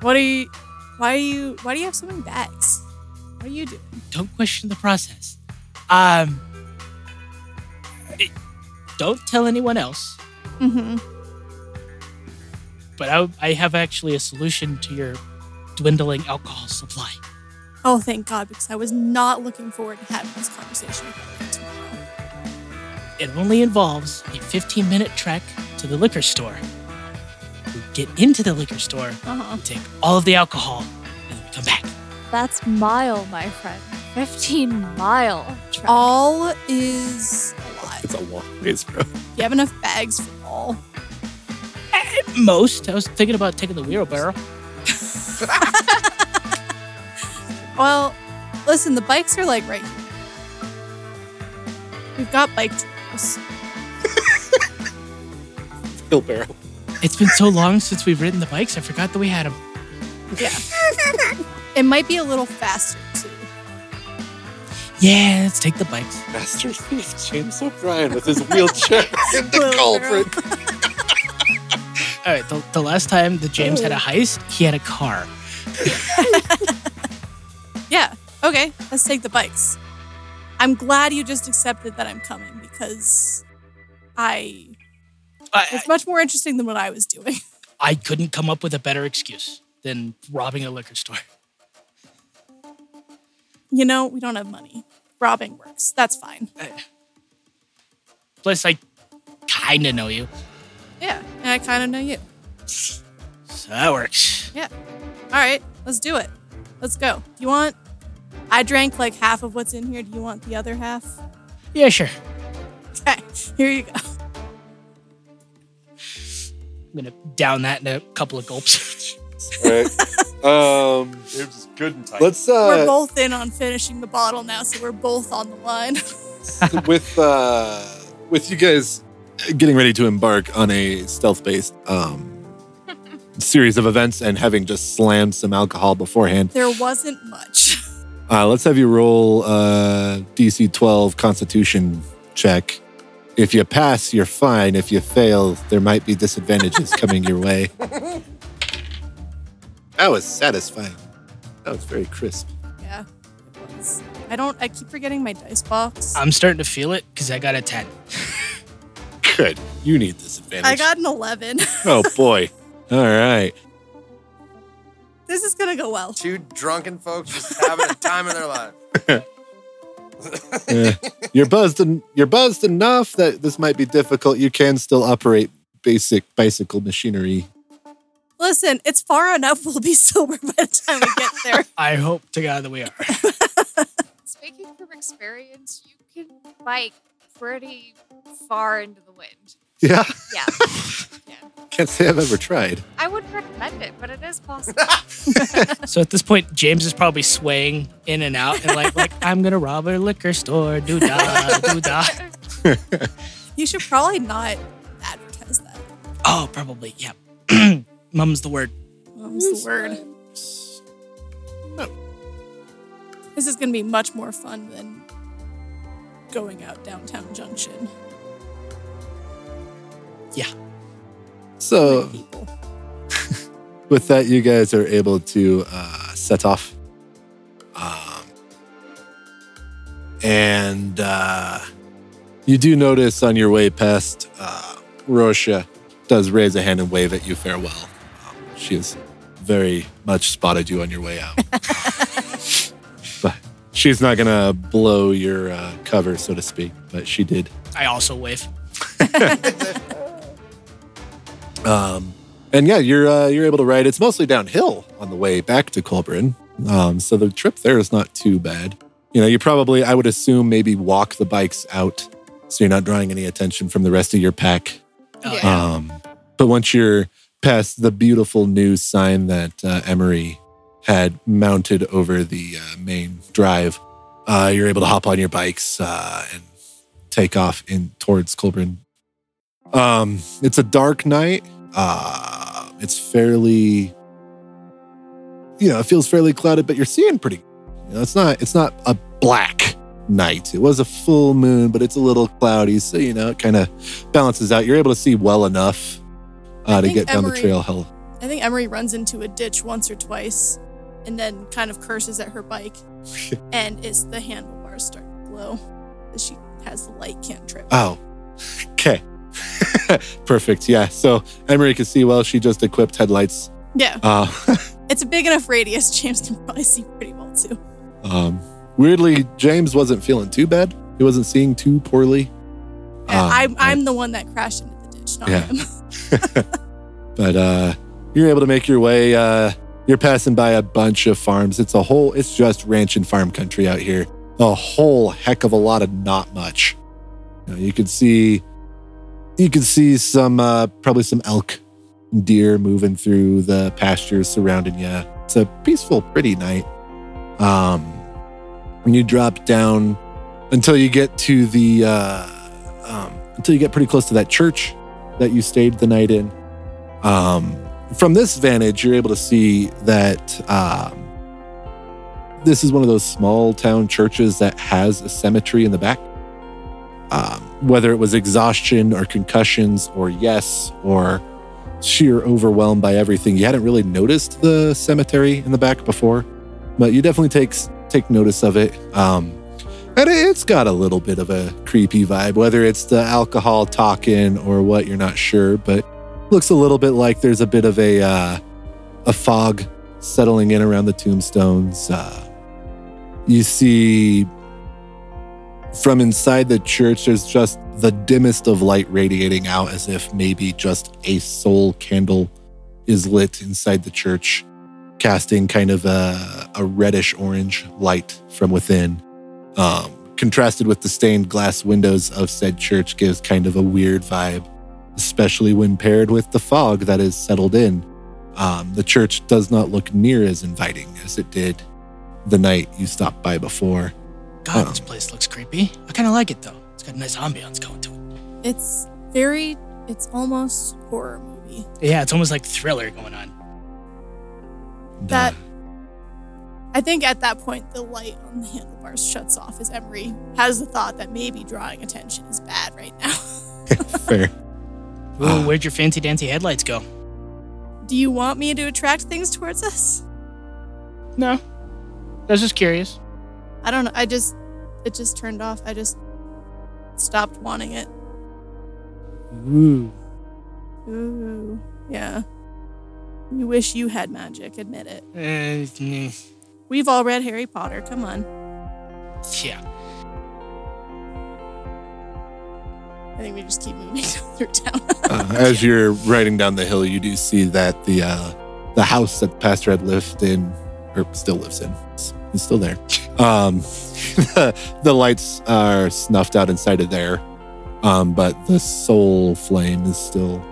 What are you? Why are you? Why do you have so many bags? What are you doing? Don't question the process. Um. Don't tell anyone else, Mm-hmm. but I, I have actually a solution to your dwindling alcohol supply. Oh, thank God, because I was not looking forward to having this conversation with Elliot tomorrow. It only involves a 15 minute trek to the liquor store. We get into the liquor store, Uh-huh. we take all of the alcohol, and then we come back. That's mile, my friend. 15 mile. Trek. All is a lot. It's a long ways, bro. You have enough bags for all. At most, I was thinking about taking the wheelbarrow. Well, listen, the bikes are like right here. We've got bike trails. Wheelbarrow. It's been so long since we've ridden the bikes, I forgot that we had them. Yeah. it might be a little faster too. Yeah, let's take the bikes. Master Thief James O'Brien with his wheelchair in the culprit. All right, the, the last time that James had a heist, he had a car. Yeah. Okay, let's take the bikes. I'm glad you just accepted that I'm coming because I I, it's much more interesting than what I was doing. I couldn't come up with a better excuse than robbing a liquor store. You know, we don't have money. Robbing works. That's fine. Eh. Plus, I kind of know you. Yeah, and I kind of know you. So that works. Yeah. All right, let's do it. Let's go. Do you want? I drank like half of what's in here. Do you want the other half? Yeah, sure. Okay, here you go. I'm gonna down that in a couple of gulps. Right. um, It was good and tight. let's Uh, we're uh, both in on finishing the bottle now, so we're both on the line. with uh, with you guys getting ready to embark on a stealth-based um, series of events and having just slammed some alcohol beforehand. there wasn't much. Uh, let's have you roll a DC 12 Constitution check. If you pass, you're fine. If you fail, there might be disadvantages coming your way. That was satisfying. That was very crisp. Yeah, it was. I don't. I keep forgetting my dice box. I'm starting to feel it because I got a 10. Good. You need disadvantage. I got an eleven. Oh boy. All right. this is gonna go well. Two drunken folks just having a time of their life. You're buzzed. En- you're buzzed enough that this might be difficult. You can still operate basic bicycle machinery. Listen, it's far enough. We'll be sober by the time we get there. I hope to God that we are. Speaking from experience, you can bike pretty far into the wind. Yeah. Yeah. yeah. Can't say I've ever tried. I wouldn't recommend it, but it is possible. So at this point, James is probably swaying in and out and like, like I'm gonna rob a liquor store. Do da, do da. You should probably not advertise that. Oh, probably, yeah. Mum's the word. That's the word. This is gonna be much more fun than going out downtown Junction. So with that, you guys are able to uh, set off. Um, and uh, you do notice on your way past, uh, Rosha does raise a hand and wave at you farewell. Um, she has very much spotted you on your way out. but she's not going to blow your uh, cover, so to speak, but she did. I also wave. Um, and yeah, you're uh, you're able to ride. It's mostly downhill on the way back to Colburn, um, so the trip there is not too bad. You know, you probably I would assume maybe walk the bikes out, so you're not drawing any attention from the rest of your pack. Oh, Yeah. Um, but once you're past the beautiful new sign that uh, Emory had mounted over the uh, main drive, uh, you're able to hop on your bikes uh, and take off in towards Colburn. Um, it's a dark night. Uh, it's fairly, you know, it feels fairly clouded, but you're seeing pretty. You know, it's not it's not a black night. It was a full moon, but it's a little cloudy, so you know it kind of balances out. You're able to see well enough uh, to get down the trail hill. I think Emory runs into a ditch once or twice and then kind of curses at her bike. and it's the handlebars start to glow. She has the light cantrip. Oh, okay. Perfect. Yeah. So Emory can see well. She just equipped headlights. Yeah, Uh, it's a big enough radius. James can probably see pretty well too. um, weirdly, James wasn't feeling too bad. He wasn't seeing too poorly. Yeah, Um, I'm, I'm the one that crashed into the ditch, not Yeah. him. but uh you're able to make your way uh you're passing by a bunch of farms it's a whole it's just ranch and farm country out here a whole heck of a lot of not much you, know, you can see you can see some uh probably some elk deer moving through the pastures surrounding you it's a peaceful pretty night um when you drop down until you get to the uh um until you get pretty close to that church that you stayed the night in um, from this vantage, you're able to see that um, this is one of those small town churches that has a cemetery in the back. Um, whether it was exhaustion or concussions or yes or sheer overwhelmed by everything, you hadn't really noticed the cemetery in the back before, but you definitely take take notice of it. Um, and it's got a little bit of a creepy vibe, whether it's the alcohol talking or what, you're not sure, but looks a little bit like there's a bit of a uh, a fog settling in around the tombstones. Uh, you see from inside the church, there's just the dimmest of light radiating out as if maybe just a soul candle is lit inside the church, casting kind of a, a reddish orange light from within. Um, contrasted with the stained glass windows of said church gives kind of a weird vibe, especially when paired with the fog that is settled in. Um, the church does not look near as inviting as it did the night you stopped by before. God, Oh. this place looks creepy. I kind of like it though. It's got a nice ambiance going to it. It's very, it's almost horror movie. Yeah, it's almost like thriller going on. That- I think at that point, the light on the handlebars shuts off as Emory has the thought that maybe drawing attention is bad right now. fair. Ooh, Ah. where'd your fancy dancy headlights go? Do you want me to attract things towards us? No. I was just curious. I don't know. I just, it just turned off. I just stopped wanting it. Ooh. Ooh, yeah. You wish you had magic, admit it. Uh, mm, We've all read Harry Potter. Come on. yeah. I think we just keep moving through town. Uh, as you're riding down the hill, you do see that the uh, the house that the pastor had lived in, or still lives in, is still there. Um, the, the lights are snuffed out inside of there, um, but the soul flame is still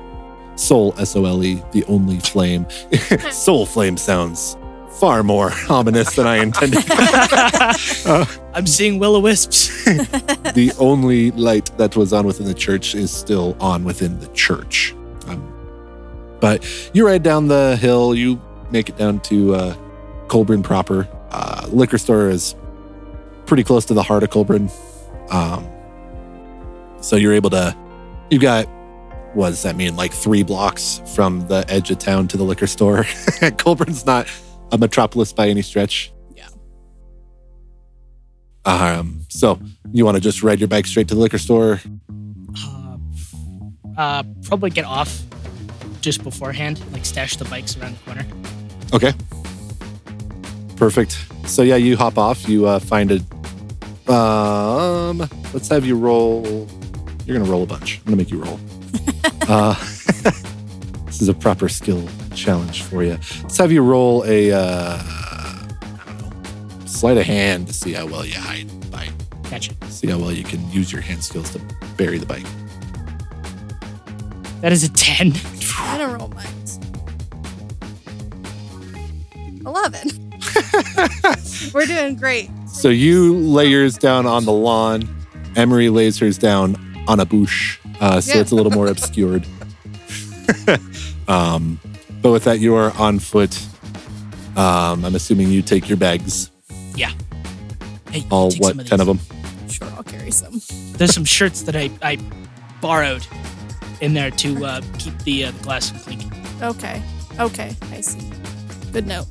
soul S O L E, the only flame. soul flame sounds far more ominous than I intended. I'm seeing will o wisps. the only light that was on within the church is still on within the church. Um, but you ride down the hill, you make it down to uh, Colburn proper. Uh, liquor store is pretty close to the heart of Colburn. Um, so you're able to, you've got, what does that mean? Like three blocks from the edge of town to the liquor store. Colburn's not a metropolis by any stretch. Yeah. Um, so you want to just ride your bike straight to the liquor store? Uh, uh, probably get off just beforehand, like stash the bikes around the corner. Okay. Perfect. So yeah, you hop off. You uh, find a. Um, let's have you roll. You're gonna roll a bunch. I'm gonna make you roll. uh, this is a proper skill challenge for you. Let's have you roll a. Uh, I don't know, sleight of hand to see how well you hide the bike. Gotcha. See how well you can use your hand skills to bury the bike. That is a 10. I'm gonna roll mines. Eleven. We're doing great. So you lay yours down on the lawn. Emory lays hers down on a bush, uh, so Yeah. it's a little more obscured. um, but with that, you are on foot. Um, I'm assuming you take your bags, Hey, all what of ten of them. Sure, I'll carry some. There's some shirts that I, I borrowed in there to uh, keep the, uh, the glass from clinking. Okay. Okay. I see. Good note.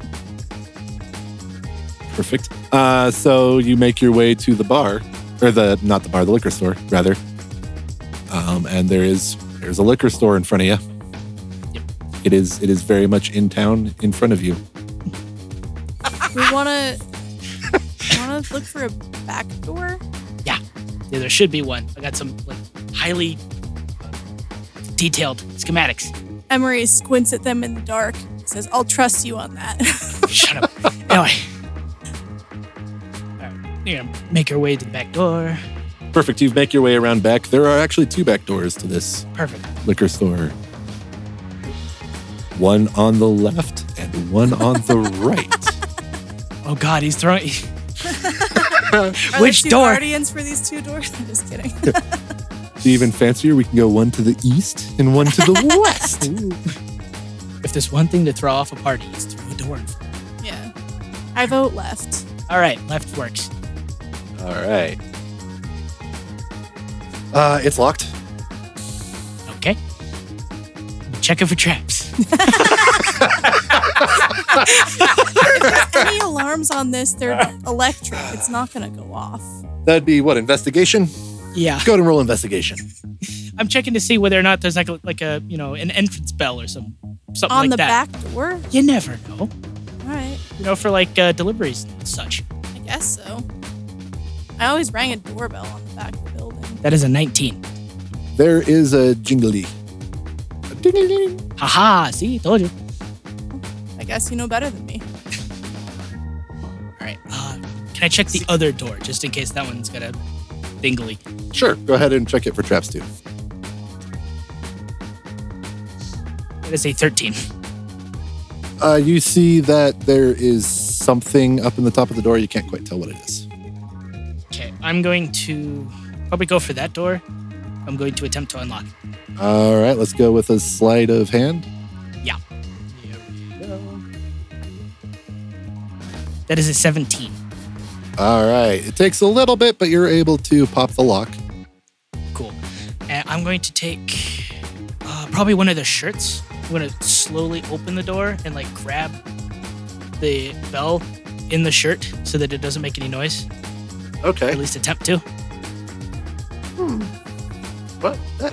Perfect. Uh, so you make your way to the bar, or the not the bar, the liquor store rather. Um, and there is there's a liquor store in front of you. Yep. It is it is very much in town in front of you. We wanna wanna look for a back door. Yeah, yeah, there should be one. I got some like highly detailed schematics. Emory squints at them in the dark. Says, "I'll trust you on that." Shut up. anyway. All right, you know, make our way to the back door. Perfect. You make your way around back. There are actually two back doors to this Perfect. liquor store. One on the left and one on the right. Oh God, he's throwing. Are Which there two door? guardians for these two doors? I'm just kidding. See even fancier, we can go one to the east and one to the west. If there's one thing to throw off a party, it's through a door. in front. yeah. I vote left. All right, left works. All right. Uh, it's locked. Okay. Check it for traps. Any alarms on this? They're electric. It's not gonna go off. That'd be what investigation. Yeah. Go ahead and roll investigation. I'm checking to see whether or not there's like a, like a you know an entrance bell or some something on like the that. back door. You never know. All right. You know, for like uh, deliveries and such. I guess so. I always rang a doorbell on the back of the building. That is a 19. there is a jingly. A ding-a-ling. Haha, see, told you. I guess you know better than me. All right. Uh, can I check the other door just in case that one's got a dingly? Sure, go ahead and check it for traps too. That is a 13. Uh, you see that there is something up in the top of the door. You can't quite tell what it is. I'm going to probably go for that door. I'm going to attempt to unlock. All right, let's go with a sleight of hand. Yeah. Here we go. That is a 17. All right, it takes a little bit, but you're able to pop the lock. Cool. And I'm going to take uh, probably one of the shirts. I'm going to slowly open the door and like grab the bell in the shirt so that it doesn't make any noise. Or Okay. at least attempt to. Hmm. What? That,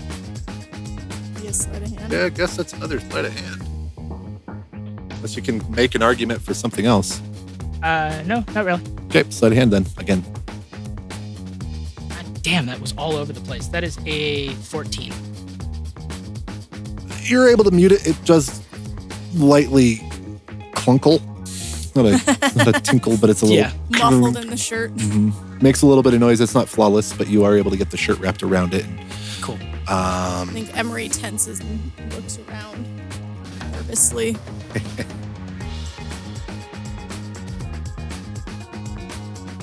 Yes, sleight of hand. yeah, I guess that's another sleight of hand. Unless you can make an argument for something else. Uh, no, not really. Okay, sleight of hand then. Again. God damn, that was all over the place. That is a 14. You're able to mute it. It does lightly clunkle. Not a, not a tinkle, but it's a little. Yeah. Muffled in the shirt. Mhm. Makes a little bit of noise. It's not flawless, but you are able to get the shirt wrapped around it. Cool. I Um, think Emory tenses and looks around nervously.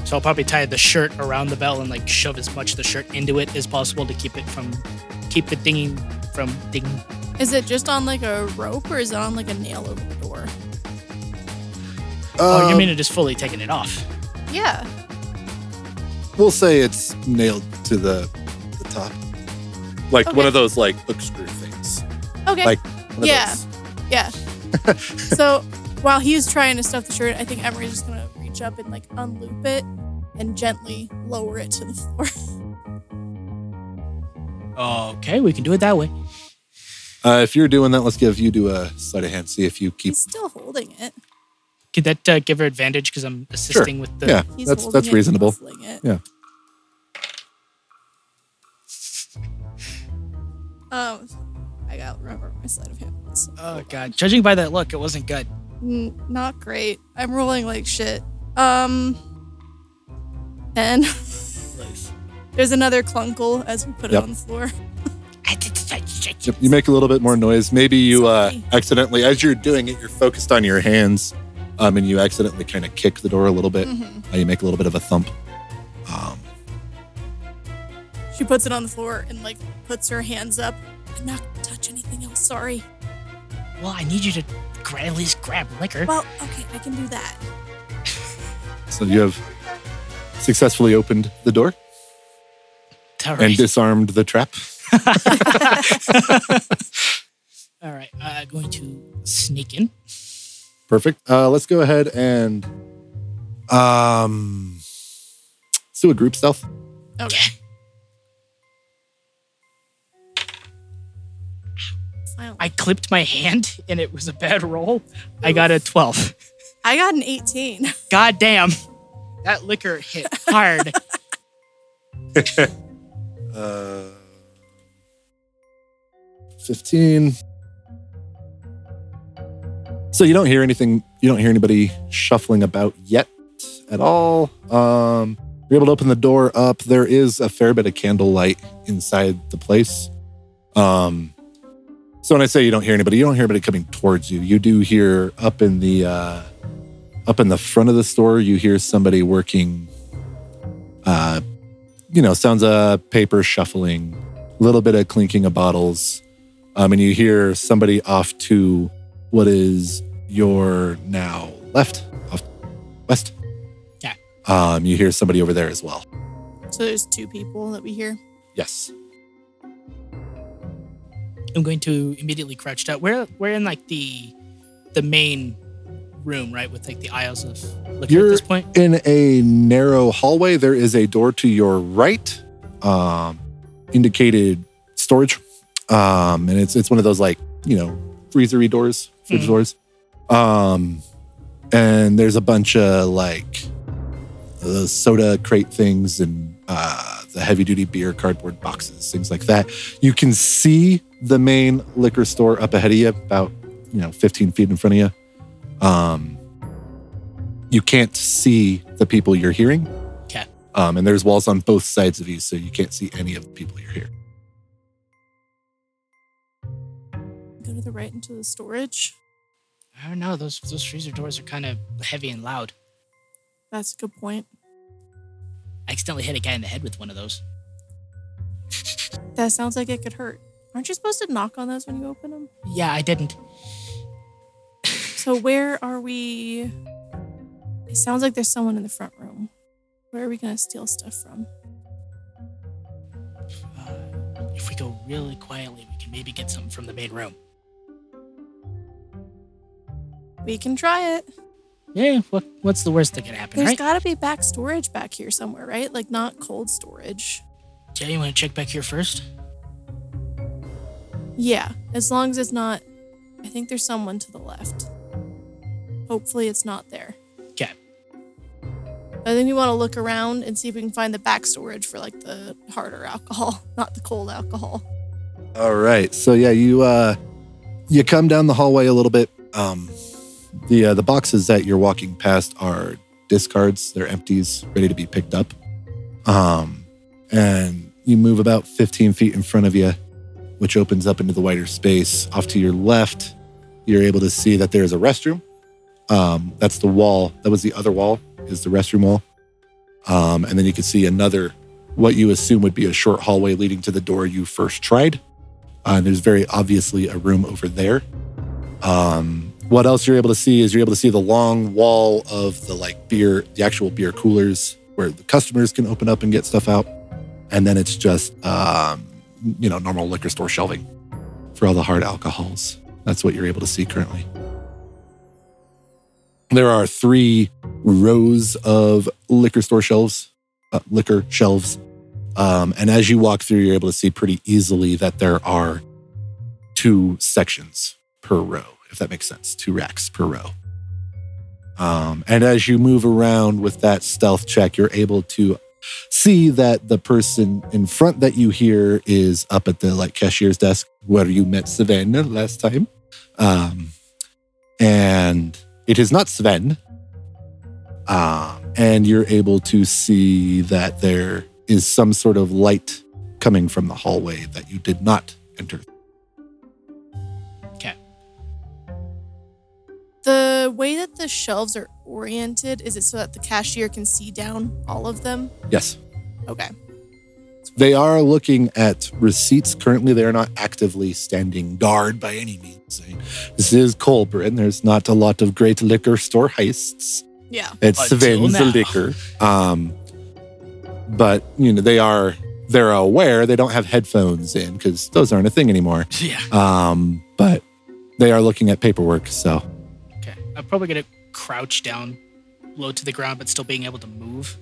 So I'll probably tie the shirt around the bell and like shove as much of the shirt into it as possible to keep it from keep the dinging from ding. Is it just on like a rope or is it on like a nail over the door? Oh, you um, mean it is fully taking it off? Yeah. We'll say it's nailed to the the top, like one of those like hook screw things. Okay. Like one of Yeah. those. yeah. so while he's trying to stuff the shirt, I think Emory's just gonna reach up and like unloop it and gently lower it to the floor. Okay, we can do it that way. Uh, if you're doing that, let's give you do a sleight of hand. See if you keep. he's still holding it. Could that uh, give her advantage because I'm assisting with the? yeah, He's that's that's it reasonable. it. Yeah. Um, I got to remember my sleight of hand. was. Oh god, judging by that look, it wasn't good. N- not great. I'm rolling like shit. Um, and there's another clunkle as we put Yep. it on the floor. Yep, you make a little bit more noise. Maybe you uh, accidentally, as you're doing it, you're focused on your hands, um, and you accidentally kind of kick the door a little bit. Mhm. Uh, you make a little bit of a thump. Um, She puts it on the floor and like puts her hands up. I'm not gonna touch anything else. Sorry. Well, I need you to gra- at least grab liquor. Well, okay, I can do that. so you have successfully opened the door All and disarmed the trap. All right. Uh, going to sneak in. Perfect. Uh, let's go ahead and um, let's do a group stealth. Okay. I clipped my hand and it was a bad roll. I got a 12. I got an 18. God damn. That liquor hit hard. Uh, 15. So you don't hear anything, you don't hear anybody shuffling about yet at all. Um, you're able to open the door up. There is a fair bit of candlelight inside the place. Um, so when I say you don't hear anybody, you don't hear anybody coming towards you. You do hear up in the uh, up in the front of the store, you hear somebody working uh, you know, sounds of paper shuffling, a little bit of clinking of bottles. Um, and you hear somebody off to what is your now left, off west. Yeah. Um, you hear somebody over there as well. So there's two people that we hear. Yes. I'm going to immediately crouch down. We're we're in like the the main room, right? With like the aisles of liquor You're- at this point. In a narrow hallway, there is a door to your right, um, indicated storage. Um, and it's it's one of those like, you know, freezery doors, fridge Mhm. doors. Um, and there's a bunch of like the soda crate things and uh, the heavy duty beer cardboard boxes, things like that. You can see the main liquor store up ahead of you, about you know 15 feet in front of you. Um, you can't see the people you're hearing. Okay. Um, and there's walls on both sides of you, so you can't see any of the people you're hearing. Go to the right into the storage. I don't know. Those those freezer doors are kind of heavy and loud. That's a good point. I accidentally hit a guy in the head with one of those. That sounds like it could hurt. Aren't you supposed to knock on those when you open them? Yeah, I didn't. So where are we? It sounds like there's someone in the front room. Where are we gonna steal stuff from? Uh, if we go really quietly, we can maybe get something from the main room. We can try it. Yeah. What What's the worst that could happen, There's right? gotta be back storage back here somewhere, right? Like not cold storage. Jay, you want to check back here first? Yeah, as long as it's not. I think there's someone to the left. Hopefully, it's not there. Okay. I think we want to look around and see if we can find the back storage for like the harder alcohol, not the cold alcohol. All right. So yeah, you uh you come down the hallway a little bit. Um the uh, the boxes that you're walking past are discards. They're empties, ready to be picked up. Um and you move about 15 feet in front of you, which opens up into the wider space. Off to your left, you're able to see that there's a restroom. Um, that's the wall. That was the other wall, is the restroom wall. Um, and then you can see another, what you assume would be a short hallway leading to the door you first tried. Uh, there's very obviously a room over there. Um, what else you're able to see is you're able to see the long wall of the like beer, the actual beer coolers where the customers can open up and get stuff out. And then it's just, um, you know, normal liquor store shelving for all the hard alcohols. That's what you're able to see currently. There are three rows of liquor store shelves, uh, liquor shelves um, and as you walk through, you're able to see pretty easily that there are two sections per row, if that makes sense, two racks per row. Um, and as you move around with that stealth check, you're able to see that the person in front that you hear is up at the like cashier's desk where you met Sven last time. Um, and it is not Sven. Um, and you're able to see that there is some sort of light coming from the hallway that you did not enter. The way that the shelves are oriented, is it so that the cashier can see down all of them? Yes. Okay. They are looking at receipts. Currently, they are not actively standing guard by any means. This is Colburn. There's not a lot of great liquor store heists. Yeah. It's Until Sven's liquor. Um, but you know they are they're aware they don't have headphones in because those aren't a thing anymore. Yeah. Um, but they are looking at paperwork. So Okay. I'm probably gonna crouch down low to the ground, but still being able to move.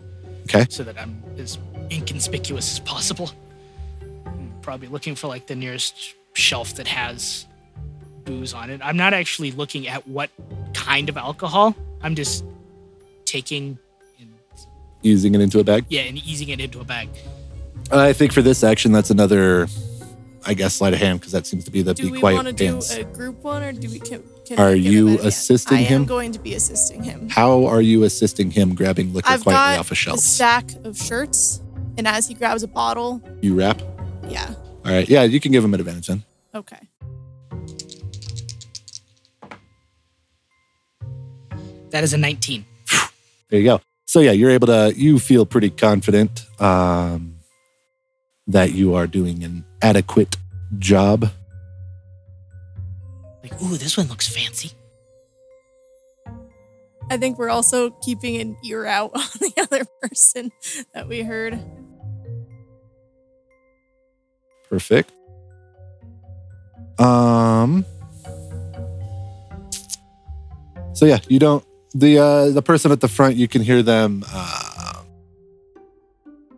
Okay. So that I'm as inconspicuous as possible. I'm probably looking for like the nearest shelf that has booze on it. I'm not actually looking at what kind of alcohol. I'm just taking and using it into a bag. yeah, and easing it into a bag. Uh, I think for this action, that's another, I guess, sleight of hand because that seems to be the Do be we quiet want to do dance. a group one or do we can, can Are we you him a- yeah. assisting I him? I am going to be assisting him. How are you assisting him grabbing liquor I've quietly got off a a shelf? stack of shirts, and as he grabs a bottle, You wrap. yeah, All right. Yeah, you can give him an advantage then. okay. That is a 19. There you go. So yeah, you're able to. You feel pretty confident um, that you are doing an adequate job. Like, ooh, this one looks fancy. I think we're also keeping an ear out on the other person that we heard. Perfect. Um. So yeah, you don't the uh the person at the front. You can hear them. Uh,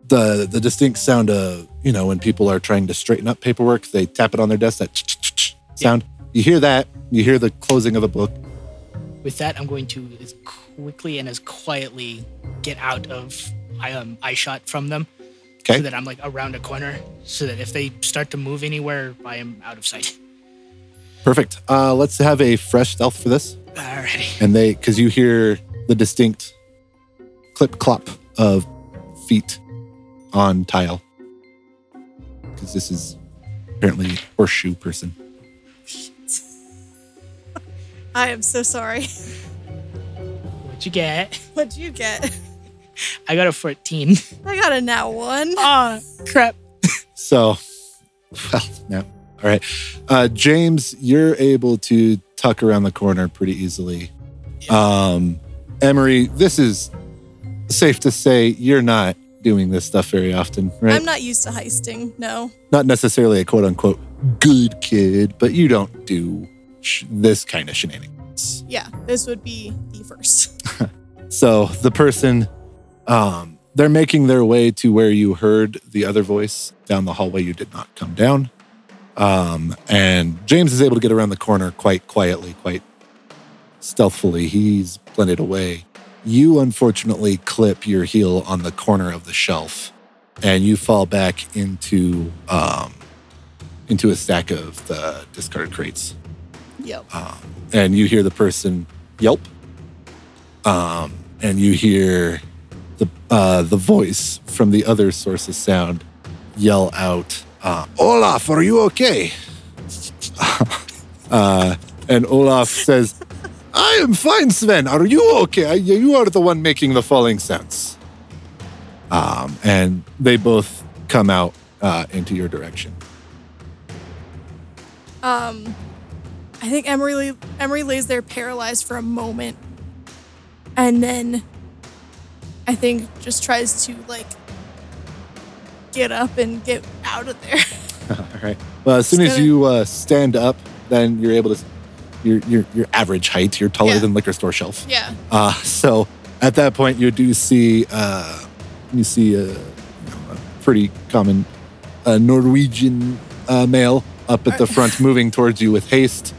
the the distinct sound of you know when people are trying to straighten up paperwork, they tap it on their desk. That sound. You hear that. You hear the closing of a book. With that, I'm going to as quickly and as quietly get out of um, eye shot from them Okay. So that I'm like around a corner, so that if they start to move anywhere, I am out of sight. Perfect. Uh, let's have a fresh stealth for this. Alrighty. And they, because you hear the distinct clip clop of feet on tile. Because this is apparently horseshoe person. I am so sorry. What'd you get? What'd you get? I got a 14. I got a now one. Ah, crap. So, well, no. All right. Uh, James, you're able to tuck around the corner pretty easily. Um, Emory, this is safe to say you're not doing this stuff very often, right? I'm not used to heisting. No. not necessarily a quote unquote good kid, but you don't do sh- this kind of shenanigans. Yeah, this would be the first. So the person, um, they're making their way to where you heard the other voice down the hallway. You did not come down. Um, and James is able to get around the corner quite quietly, quite stealthily. He's blended away. You unfortunately clip your heel on the corner of the shelf and you fall back into um, into a stack of the discarded crates Yep. um, and you hear the person yelp, um, and you hear the uh, the voice from the other source of sound yell out, uh, "Olaf, are you okay?" uh, and Olaf says, "I am fine, Sven. Are you okay? I- You are the one making the falling sounds." Um, and they both come out uh, into your direction. Um, I think Emory Emory lays there paralyzed for a moment, and then I think just tries to like get up and get out of there. All right. Well, as soon as gonna- you uh, stand up, then you're able to. Your your your average height. You're taller Yeah. than liquor store shelf. yeah. Uh, so at that point, you do see uh, you see a, you know, a pretty common uh, Norwegian uh, male up at the front, moving towards you with haste.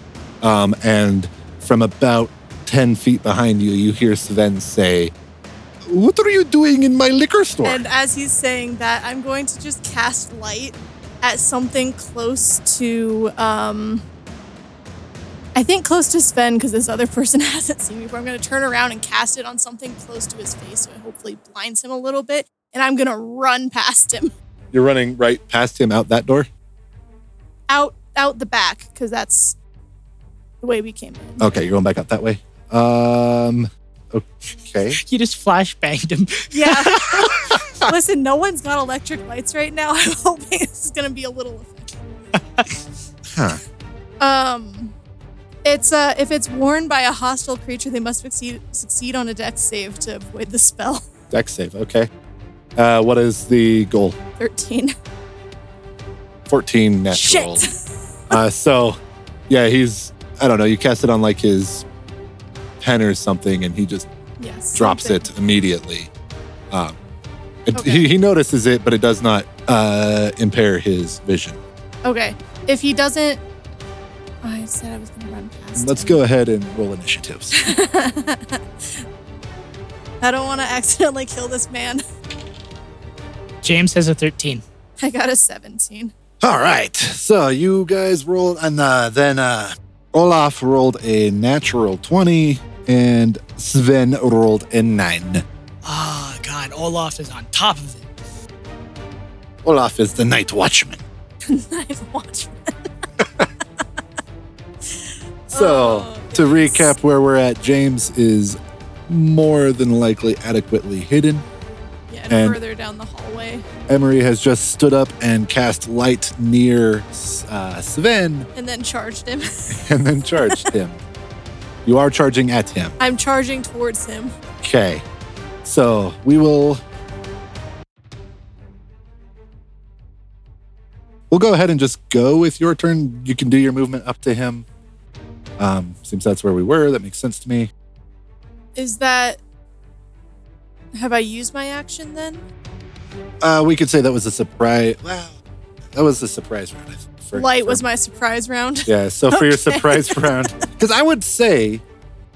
Um, and from about ten feet behind you, you hear Sven say, "What are you doing in my liquor store?" And as he's saying that, I'm going to just cast light at something close to, um, I think close to Sven because this other person hasn't seen me before. I'm going to turn around and cast it on something close to his face so it hopefully blinds him a little bit. And I'm going to run past him you're running right past him out that door. out out the back because that's the way we came in. Okay, you're going back up that way. Um. Okay. You just flash banged him. Yeah. Listen, no one's got electric lights right now. I'm hoping this is going to be a little effective. Huh. Um, it's uh, if it's worn by a hostile creature, they must succeed succeed on a dex save to avoid the spell. Dex save. Okay. Uh, what is the goal? Thirteen. 14 natural. Shit. Uh, so, yeah, he's, I don't know, you cast it on like his pen or something, and he just Yes. drops something. it immediately. Um, it, Okay. he, he notices it, but it does not uh, impair his vision. Okay. If he doesn't, I said I was going to run past. Let's him. go ahead and roll initiatives. I don't want to accidentally kill this man. James has a 13. I got a seventeen. All right. So you guys roll, and uh, then uh, Olaf rolled a natural 20, and Sven rolled a 9. Oh, God. Olaf is on top of it. Olaf is the night watchman. nice watch. So, Oh, to recap where we're at, James is more than likely adequately hidden. And- further down the hallway, Emory has just stood up and cast light near uh, Sven and then charged him. and then charged him. You are charging at him. I'm charging towards him. Okay. So we will. We'll go ahead and just go with your turn. You can do your movement up to him. Um, seems that's where we were. That makes sense to me. Is that? Have I used my action then? Uh, we could say that was a surprise. Well, that was a surprise round. For- Light for- was my surprise round. Yeah. So for your surprise round, because I would say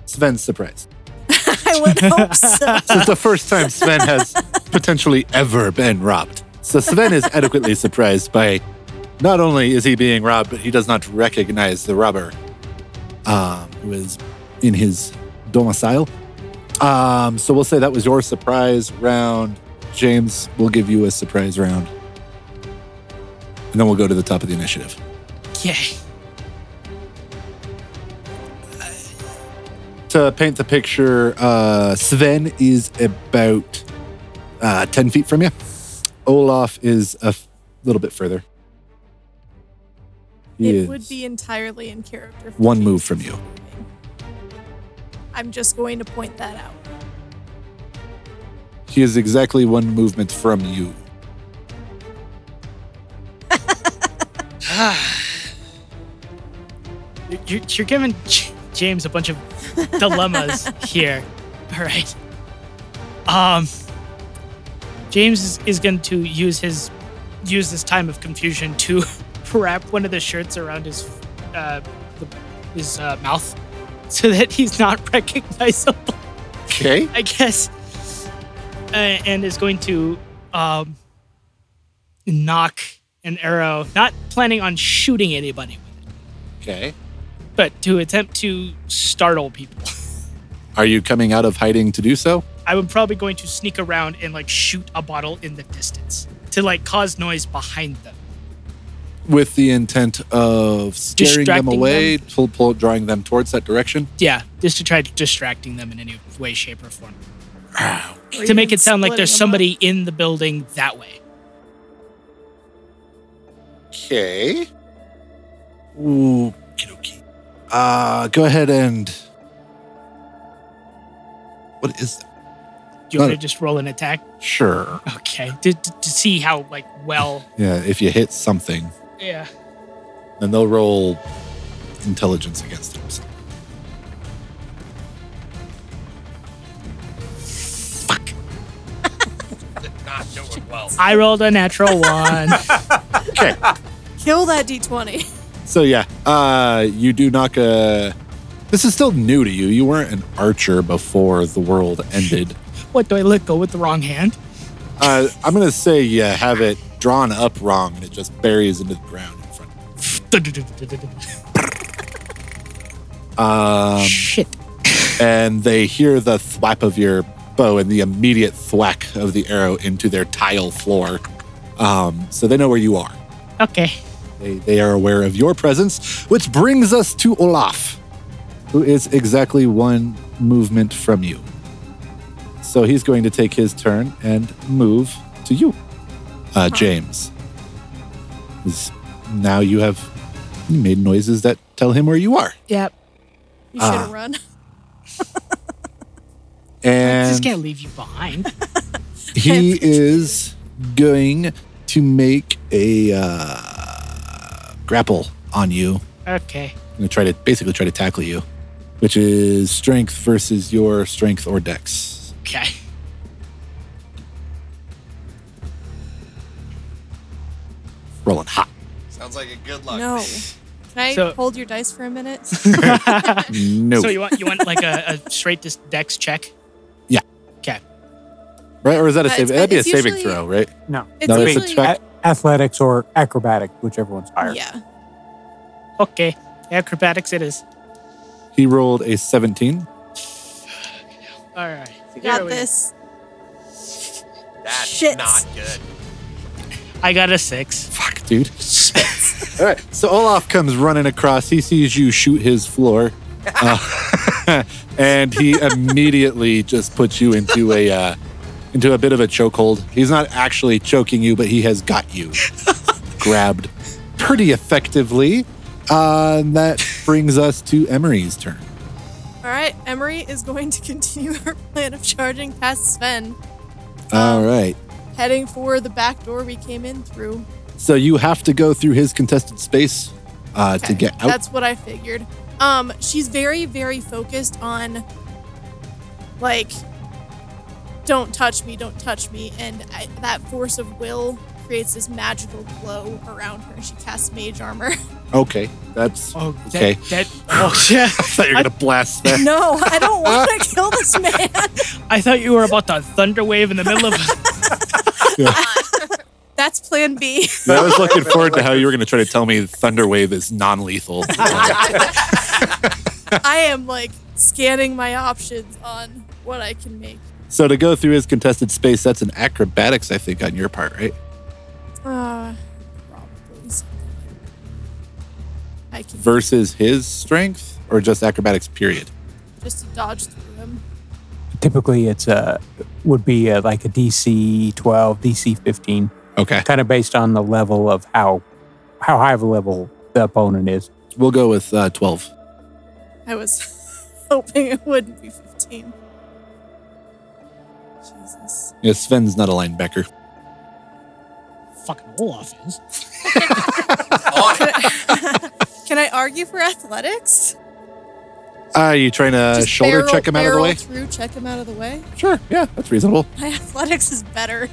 Sven's surprise. I would hope so. This is the first time Sven has potentially ever been robbed. So Sven is adequately surprised by not only is he being robbed, but he does not recognize the robber um, who is in his domicile. Um, so we'll say that was your surprise round. James, we'll give you a surprise round. And then we'll go to the top of the initiative. Yay. To paint the picture, uh, Sven is about uh, 10 feet from you. Olaf is a f- little bit further. He it is would be entirely in character. one move from you. Moving. I'm just going to point that out. He is exactly one movement from you. You're, you're giving J- James a bunch of dilemmas here. All right. Um, James is, is going to use his use this time of confusion to wrap one of the shirts around his uh, the, his uh, mouth so that he's not recognizable. Okay. I guess, uh, and is going to um, nock an arrow, not planning on shooting anybody with it, Okay. but to attempt to startle people. Are you coming out of hiding to do so? I'm probably going to sneak around and like shoot a bottle in the distance to like cause noise behind them. With the intent of scaring them Distracting away, pull, pull, drawing them towards that direction? Yeah, just to try distracting them in any way, shape, or form. Or to make it sound like there's splitting 'em somebody in the building that way. Okay. Ooh, okey-dokey. Uh, go ahead and. What is that? Do you want to just roll an attack? Sure. Okay, to, to, to see how like well. Yeah, if you hit something, Yeah. then they'll roll intelligence against it. So- I rolled a natural one. Okay. Kill that d20. So yeah, uh, you do nock a. This is still new to you. You weren't an archer before the world ended. what do I let go with the wrong hand? Uh, I'm gonna say you have it drawn up wrong, and it just buries into the ground in front. Um, Shit. and they hear the thwap of your bow and the immediate thwack of the arrow into their tile floor. Um, so they know where you are. Okay. They, they are aware of your presence, which brings us to Olaf, who is exactly one movement from you. So he's going to take his turn and move to you, uh, James. 'Cause Now you have you made noises that tell him where you are. Yep. You should Ah. have run. I just And can't leave you behind. he is going to make a uh, grapple on you. okay. I'm going to try to basically try to tackle you, which is strength versus your strength or dex. Okay. Rolling hot. Sounds like a good luck. No. Can I So- hold your dice for a minute? No. So you want you want like a, a straight dis- dex check? Yeah. Okay. right? Or is that a Uh, save? it's- That'd be a it's saving usually- throw, right? No. It's No, it's a usually check. A- athletics or acrobatic, whichever one's higher. yeah. Okay. Acrobatics it is. He rolled a 17. All right. You Here got we- this. That's Shit. not good. I got a six. Fuck, dude. All right. So Olaf comes running across. He sees you shoot his floor. Uh, and he immediately just puts you into a uh, into a bit of a chokehold. He's not actually choking you, but he has got you grabbed pretty effectively. Uh, and that brings us to Emory's turn. All right. Emory is going to continue her plan of charging past Sven, All right. Heading for the back door we came in through. So you have to go through his contested space uh, to get out. That's what I figured. Um, she's very, very focused on like, don't touch me, don't touch me, and I, that force of will creates this magical glow around her. She casts mage armor. okay, that's. Oh, Okay. That, that, oh, yeah. I thought you were gonna blast that. no, I don't want to kill this man. I thought you were about to thunder wave in the middle of. That's That's plan B. I was looking forward to how you were going to try to tell me Thunderwave is non-lethal. I am like scanning my options on what I can make. so to go through his contested space, that's an acrobatics, I think, on your part, right? Uh, probably I can Versus his strength, or just acrobatics, period. just to dodge through him. Typically, it's a would be a, like a DC 12, DC 15, Okay, kind of based on the level of how how high of a level the opponent is. we'll go with uh, twelve. I was hoping it wouldn't be 15. Jesus. Yeah, Sven's not a linebacker. Fucking Olaf is. Can I argue for athletics? Are you trying to Just shoulder barrel- check him out of the barrel way? Through, check him out of the way. Sure, yeah, that's reasonable. My athletics is better.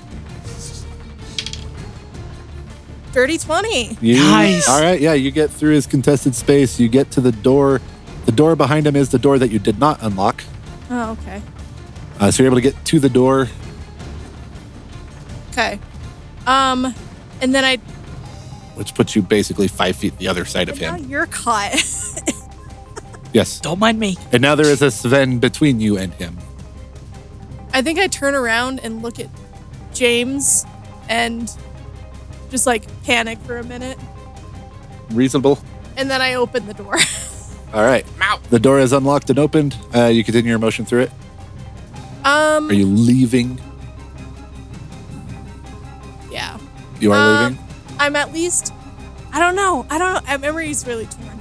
Dirty 20. You, Nice. All right, yeah, you get through his contested space. You get to the door. The door behind him is the door that you did not unlock. Oh, okay. Uh, so you're able to get to the door. Okay. Um, and then I. which puts you basically five feet the other side of Now him. you're caught. Yes. Don't mind me. And now there is a Sven between you and him. I think I turn around and look at James and just like panic for a minute. Reasonable. And then I open the door. All right. The door is unlocked and opened. Uh, you continue your motion through it. um, Are you leaving? yeah. You are Um, leaving? I'm at least. I don't know. I don't know. My memory's really torn.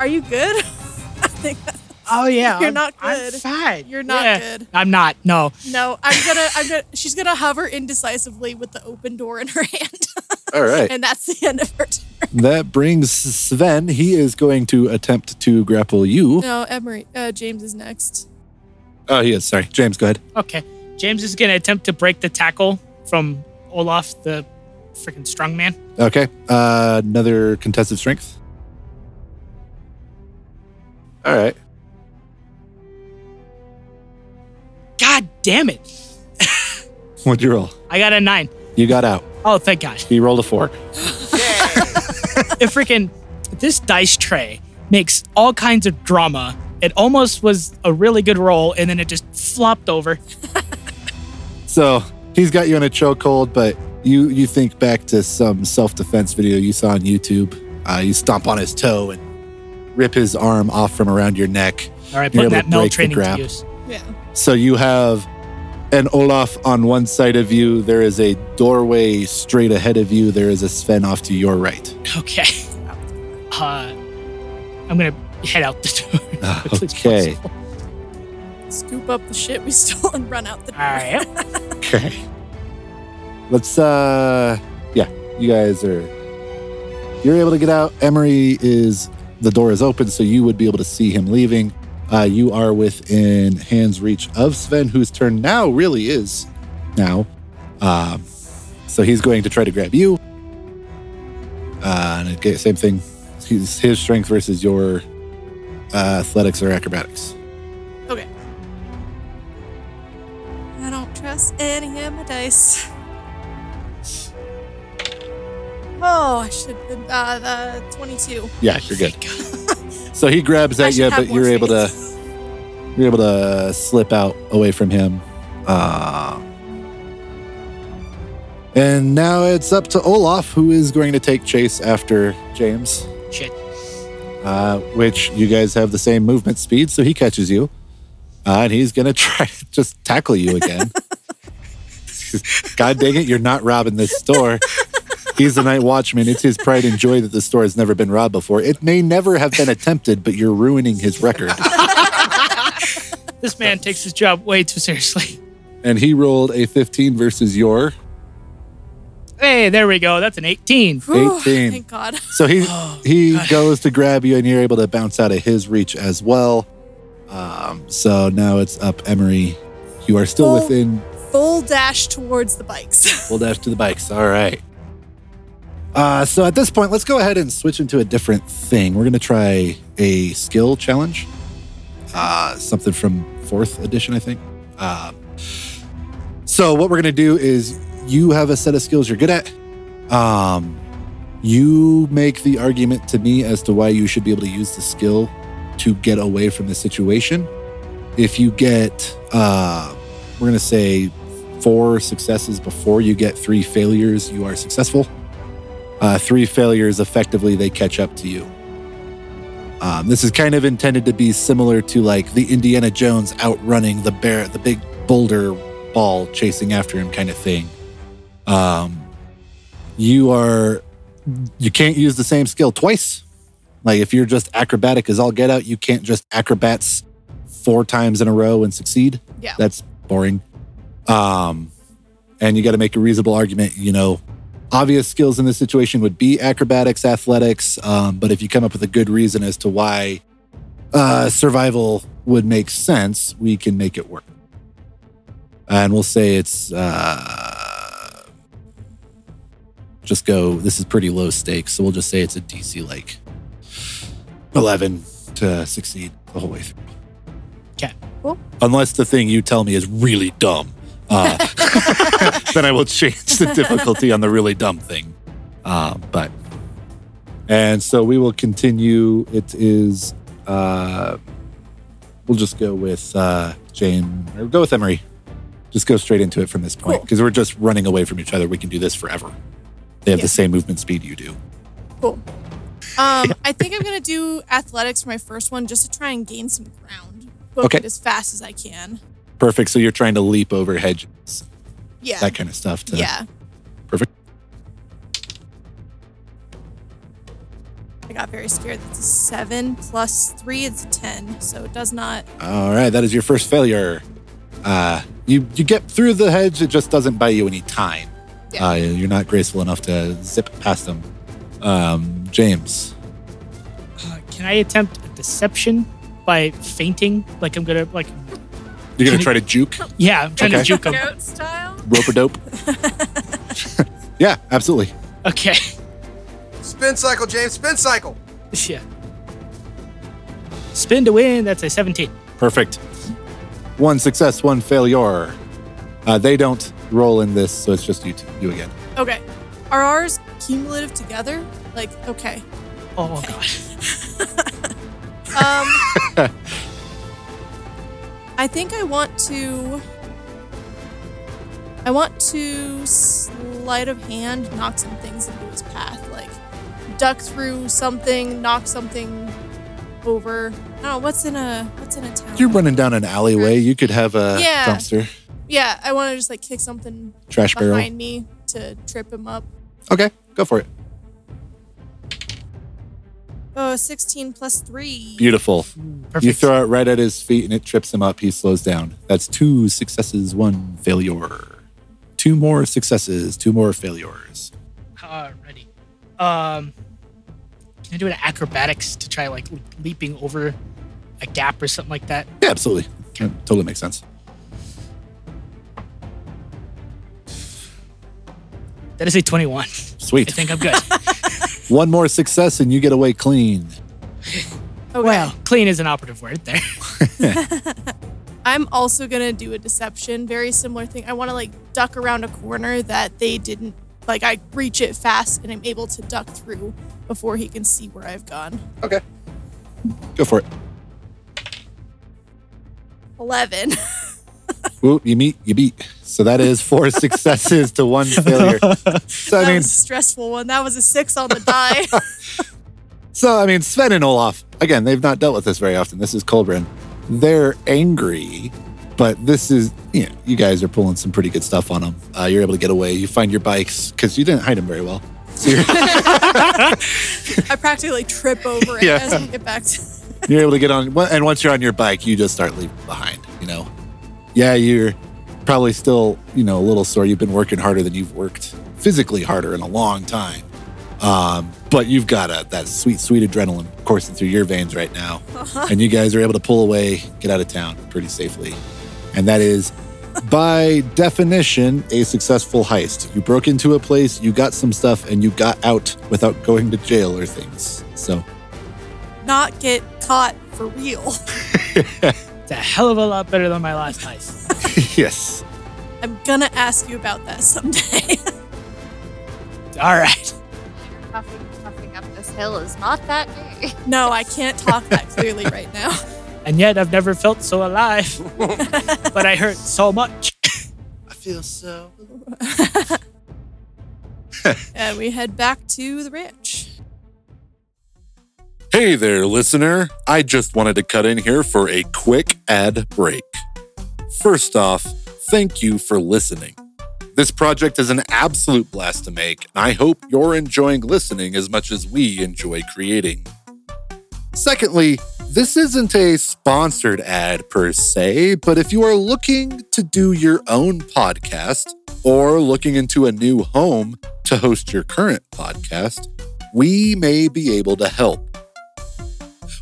Are you good? I think that, Oh yeah, You're I'm- not I'm good. fine. You're not Yeah. good. I'm not. No. no. I'm gonna. I'm gonna. She's gonna hover indecisively with the open door in her hand, All right. and that's the end of her turn. That brings Sven. He is going to attempt to grapple you. No, Emory. Uh, James is next. Oh, he is. Sorry. James, go ahead. Okay. James is gonna attempt to break the tackle from Olaf, the freaking strong man. Okay. Uh, another contested strength. All right. God damn it! What'd you roll? I got a nine. You got out. Oh, thank God. He rolled a four. It freaking this dice tray makes all kinds of drama. It almost was a really good roll, and then it just flopped over. So he's got you in a chokehold, but you you think back to some self defense video you saw on YouTube. Uh, you stomp on his toe and rip his arm off from around your neck. All right, You're able that to Mel break the training to use. Yeah. So you have an Olaf on one side of you. There is a doorway straight ahead of you. There is a Sven off to your right. Okay. Uh, I'm gonna head out the door. Quickly as okay. Scoop up the shit we stole and run out the door. All right. Okay. Let's uh yeah, you guys are you're able to get out. Emory is the door is open, so you would be able to see him leaving. Uh, you are within hand's reach of Sven, whose turn now really is now. Um, so he's going to try to grab you. Uh, and same thing. His, his strength versus your uh, athletics or acrobatics. Okay. I don't trust any of my dice. Oh, I should have been uh, the 22. Yeah, you're good. So he grabs I at should you, have but more you're able to faith. you're able to slip out away from him. Uh, and now it's up to Olaf, who is going to take chase after James, Shit. uh, which you guys have the same movement speed, so he catches you. Uh, and he's going to try to just tackle you again. God dang it, you're not robbing this store. He's the night watchman. It's his pride and joy that the store has never been robbed before. It may never have been attempted, but you're ruining his record. This man takes his job way too seriously. and he rolled a 15 versus your Hey, there we go. That's an 18. Whew, 18. Thank God. so he he goes to grab you and you're able to bounce out of his reach as well um, so now it's up emory you are still Full- within Full dash towards the bikes. full dash to the bikes all right uh, so at this point let's go ahead and switch into a different thing we're going to try a skill challenge uh, something from fourth edition i think um, so what we're going to do is you have a set of skills you're good at. Um, you make the argument to me as to why you should be able to use the skill to get away from the situation. If you get, uh, we're going to say, four successes before you get three failures, you are successful. Uh, three failures, effectively, they catch up to you. Um, this is kind of intended to be similar to like the Indiana Jones outrunning the bear, the big boulder ball chasing after him kind of thing. Um, you are, you can't use the same skill twice. Like if you're just acrobatic as all get out, you can't just acrobats four times in a row and succeed. Yeah. That's boring. Um, and you got to make a reasonable argument. You know, obvious skills in this situation would be acrobatics, athletics. Um, but if you come up with a good reason as to why uh, survival would make sense, we can make it work. And we'll say it's uh, just go. This is pretty low stakes, so we'll just say it's a DC like eleven to succeed the whole way through. 'Kay. Cool. Unless the thing you tell me is really dumb, uh, then I will change the difficulty on the really dumb thing. Uh, but and so we will continue. It is. Uh, we'll just go with uh, Jane or go with Emory. Just go straight into it from this point Cool. because we're just running away from each other. We can do this forever. They have Yeah. the same movement speed you do. Cool. Um, I think I'm gonna do athletics for my first one just to try and gain some ground. Book Okay. it as fast as I can. Perfect. So you're trying to leap over hedges, Yeah. that kind of stuff. To, yeah. Perfect. I got very scared. That's a seven plus three. It's a ten, so it does not. All right, that is your first failure. Uh, you you get through the hedge. It just doesn't buy you any time. Yeah. Uh, you're not graceful enough to zip past them. Um, James. Uh, can I attempt a deception by feinting? Like I'm gonna like You're gonna try to juke, yeah, I'm trying Okay. to juke him. Goat style? rope a dope. yeah, absolutely. Okay. Spin cycle, James. Spin cycle. Yeah. Spin to win. That's a 17. Perfect. One success, one failure. Uh, they don't roll in this, so it's just you two, you again. Okay. Are ours cumulative together? Like, okay. Oh god. Um, I think I want to. I want to sleight of hand knock some things into his path, like duck through something, knock something over. I don't know what's in a what's in a town. You're running down an alleyway. You could have a Yeah. dumpster, yeah, I want to just like kick something trash barrel. behind me to trip him up. Okay, go for it. Oh, 16 plus three. Beautiful. Perfect. You throw it right at his feet and it trips him up. He slows down. That's two successes, one failure. Two more successes, two more failures. Alrighty. Um, can I do an acrobatics to try like leaping over a gap or something like that? Yeah, absolutely. That totally makes sense. That is a 21. Sweet. I think I'm good. One more success and you get away clean. Okay. well, clean is an operative word there. I'm also gonna do a deception, very similar thing. I want to like duck around a corner that they didn't like. I reach it fast and I'm able to duck through before he can see where I've gone. Okay. Go for it. Eleven. Whoop, you meet, you beat. So that is four successes to one failure. So I that mean, was a stressful one. That was a six on the die. so I mean, Sven and Olaf again. They've not dealt with this very often. This is Colbrin. They're angry, but this is you know, you guys are pulling some pretty good stuff on them. Uh, you're able to get away. You find your bikes because you didn't hide them very well. So I practically trip over it Yeah. as we get back to. you're able to get on, and once you're on your bike, you just start leaving behind. You know, yeah, you're probably still you know a little sore. You've been working harder than you've worked physically harder in a long time. Um, but you've got a, that sweet, sweet adrenaline coursing through your veins right now. And you guys are able to pull away, get out of town pretty safely. And that is, by definition, a successful heist. You broke into a place, you got some stuff, and you got out without going to jail or things. So, Not get caught for real. It's a hell of a lot better than my last heist. yes. I'm gonna ask you about that someday. All right. Puffing, puffing up this hill is not that day. no, I can't talk that clearly right now. And yet I've never felt so alive. but I hurt so much. I feel so. and we head back to the ranch. Hey there, listener. I just wanted to cut in here for a quick ad break. First off, thank you for listening. This project is an absolute blast to make, and I hope you're enjoying listening as much as we enjoy creating. Secondly, this isn't a sponsored ad per se, but if you are looking to do your own podcast or looking into a new home to host your current podcast, we may be able to help.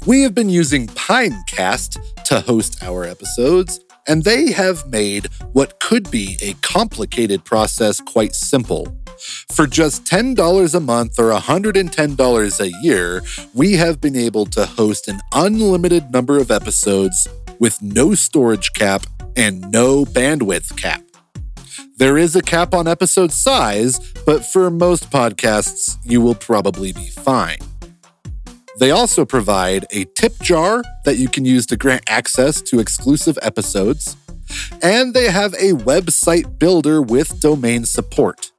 We have been using Pinecast to host our episodes, and they have made what could be a complicated process quite simple. For just $10 a month or $110 a year, we have been able to host an unlimited number of episodes with no storage cap and no bandwidth cap. There is a cap on episode size, but for most podcasts, you will probably be fine. They also provide a tip jar that you can use to grant access to exclusive episodes, and they have a website builder with domain support.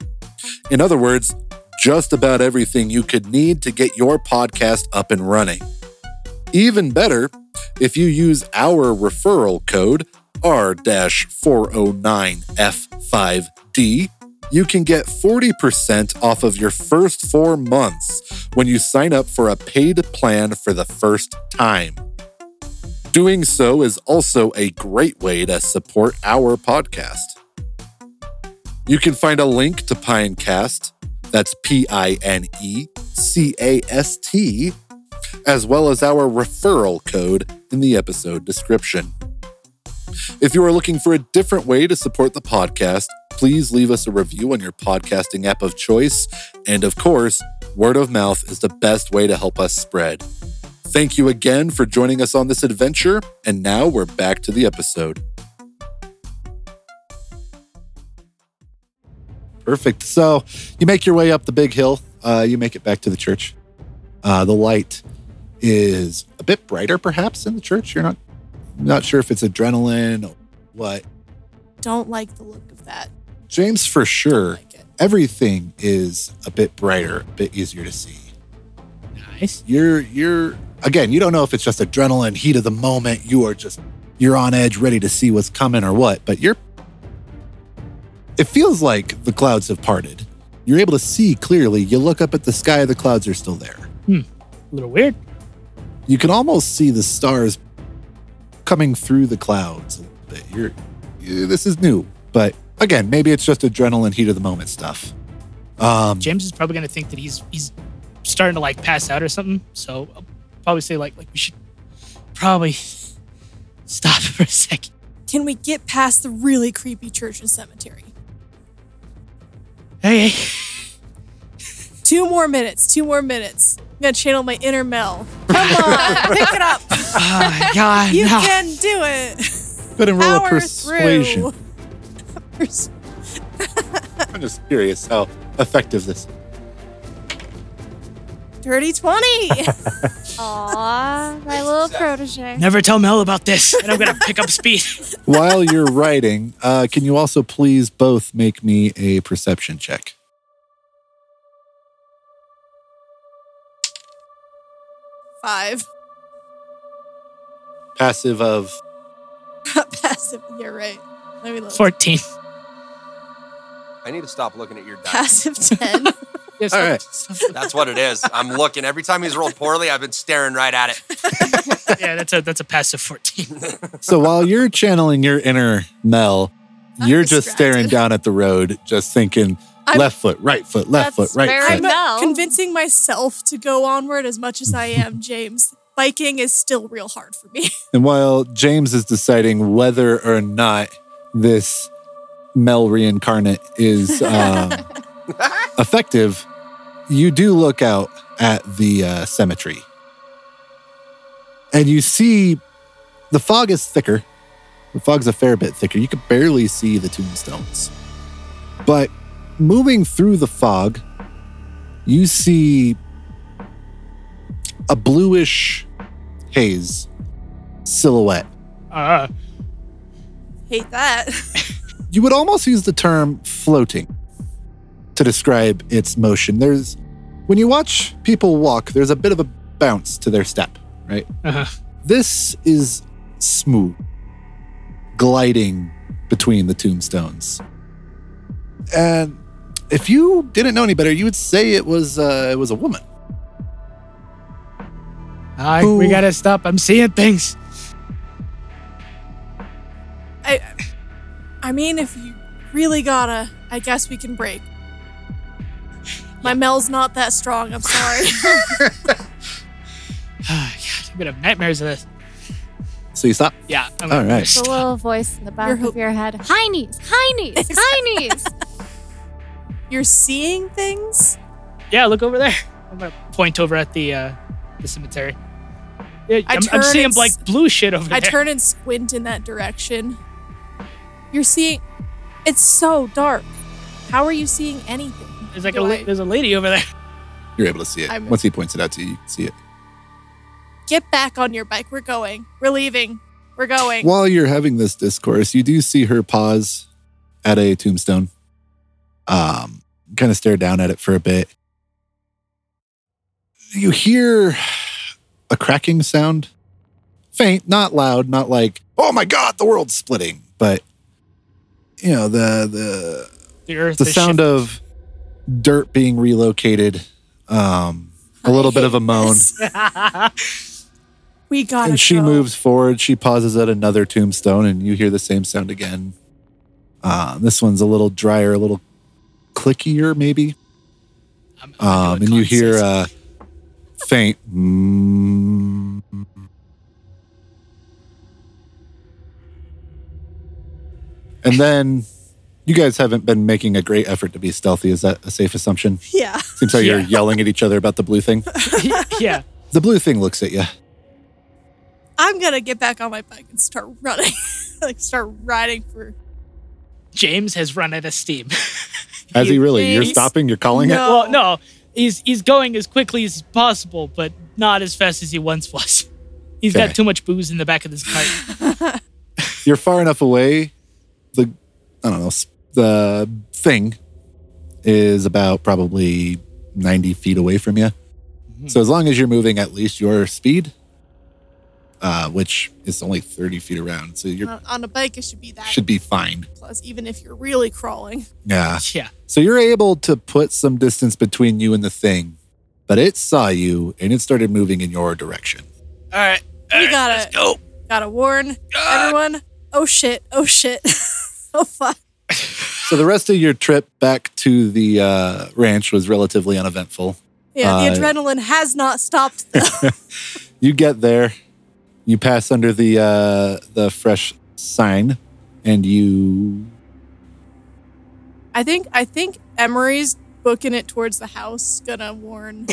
In other words, just about everything you could need to get your podcast up and running. Even better, if you use our referral code R-409F5D, you can get 40% off of your first four months when you sign up for a paid plan for the first time. Doing so is also a great way to support our podcast. You can find a link to Pinecast, that's P I N E C A S T, as well as our referral code in the episode description. If you are looking for a different way to support the podcast, please leave us a review on your podcasting app of choice. And of course, word of mouth is the best way to help us spread. Thank you again for joining us on this adventure. And now we're back to the episode. Perfect. So you make your way up the big hill. Uh, you make it back to the church. Uh, the light is a bit brighter, perhaps, in the church. You're not not sure if it's adrenaline or what. Don't like the look of that. James, for sure, Like it. everything is a bit brighter, a bit easier to see. Nice. You're you're again, you don't know if it's just adrenaline, heat of the moment. You are just you're on edge, ready to see what's coming or what. But you're. It feels like the clouds have parted. You're able to see clearly. You look up at the sky, the clouds are still there. Hmm. A little weird. You can almost see the stars coming through the clouds a little bit. You're, you- this is new, but again, maybe it's just adrenaline, heat of the moment stuff. Um, James is probably gonna think that he's he's starting to like pass out or something. So I'll probably say like like we should probably stop for a second. Can we get past the really creepy church and cemetery? Hey, Two more minutes. Two more minutes. I'm gonna channel my inner Mel. Come on, pick it up. oh God, You no. can do it. go ahead and roll a persuasion. I'm just curious how effective this. Dirty twenty. Aw, my little protege. Never tell Mel about this, and I'm gonna pick up speed. While you're writing, uh, can you also please both make me a perception check? Five. Passive of Passive. You're right. Let me look. Fourteen. I need to stop looking at your dice. Passive ten. Yes. All right. That's what it is. I'm looking. Every time he's rolled poorly, I've been staring right at it. yeah, that's a that's a passive fourteen. So while you're channeling your inner Mel, I'm you're just staring down at the road, just thinking I'm- left foot, right foot, left That's foot, right very foot. I'm No. convincing myself to go onward as much as I am, James. Biking is still real hard for me. And while James is deciding whether or not this Mel reincarnate is um, effective, you do look out at the uh, cemetery. And you see the fog is thicker. The fog's a fair bit thicker. You could barely see the tombstones. But moving through the fog, you see a bluish haze silhouette. Uh, Hate that. You would almost use the term floating to describe its motion. There's when you watch people walk, there's a bit of a bounce to their step, right? Uh-huh. This is smooth, gliding between the tombstones. And if you didn't know any better, you would say it was uh, it was a woman. I, we gotta stop. I'm seeing things. I, I mean, if you really gotta, I guess we can break. My Mel's not that strong. I'm sorry. God, I'm gonna have nightmares of this. So you stop. Yeah. I'm All right. The little voice in the back Your of your head. High knees, high knees, high knees. You're seeing things. Yeah, look over there. I'm gonna point over at the uh, the cemetery. Yeah, I I'm, I'm seeing like s- blue shit over I there. turn and squint in that direction. You're seeing. It's so dark. How are you seeing anything? There's like Do a there's a lady over there. You're able to see it. I'm- Once he points it out to you, you can see it. Get back on your bike. We're going. We're leaving. We're going. While you're having this discourse, you do see her pause at a tombstone. Um, kind of stare down at it for a bit. You hear a cracking sound. Faint, not loud, not like, oh my god, the world's splitting, but you know, the the The earth. the sound shifting. of dirt being relocated. Um, a little bit of a moan. we gotta. and she go. moves forward. She pauses at another tombstone, and you hear the same sound again. Uh, this one's a little drier, a little clickier, maybe. I'm- I'm Um, and you hear a uh, faint. Mm, and then you guys haven't been making a great effort to be stealthy. Is that a safe assumption? Yeah. Seems like you're yelling at each other about the blue thing. yeah. The blue thing looks at you. I'm gonna get back on my bike and start running. like start riding for. James has run out of steam. Has he really? You're stopping? You're calling it? Well, no, he's he's going as quickly as possible, but not as fast as he once was. He's Okay. got too much booze in the back of his cart. you're far enough away. The I don't know the thing is about probably ninety feet away from you. Mm-hmm. So as long as you're moving at least your speed, uh, which is only thirty feet around, so you On, on a bike, it should be that should be fine. plus, even if you're really crawling. Yeah. yeah. So you're able to put some distance between you and the thing, but it saw you and it started moving in your direction. All right. We gotta go. gotta warn everyone. Oh shit! Oh shit! oh fuck! So the rest of your trip back to the uh, ranch was relatively uneventful. Yeah, Uh, the adrenaline has not stopped. Though. You get there, you pass under the uh, the fresh sign, and you I think I think Emory's booking it towards the house, gonna warn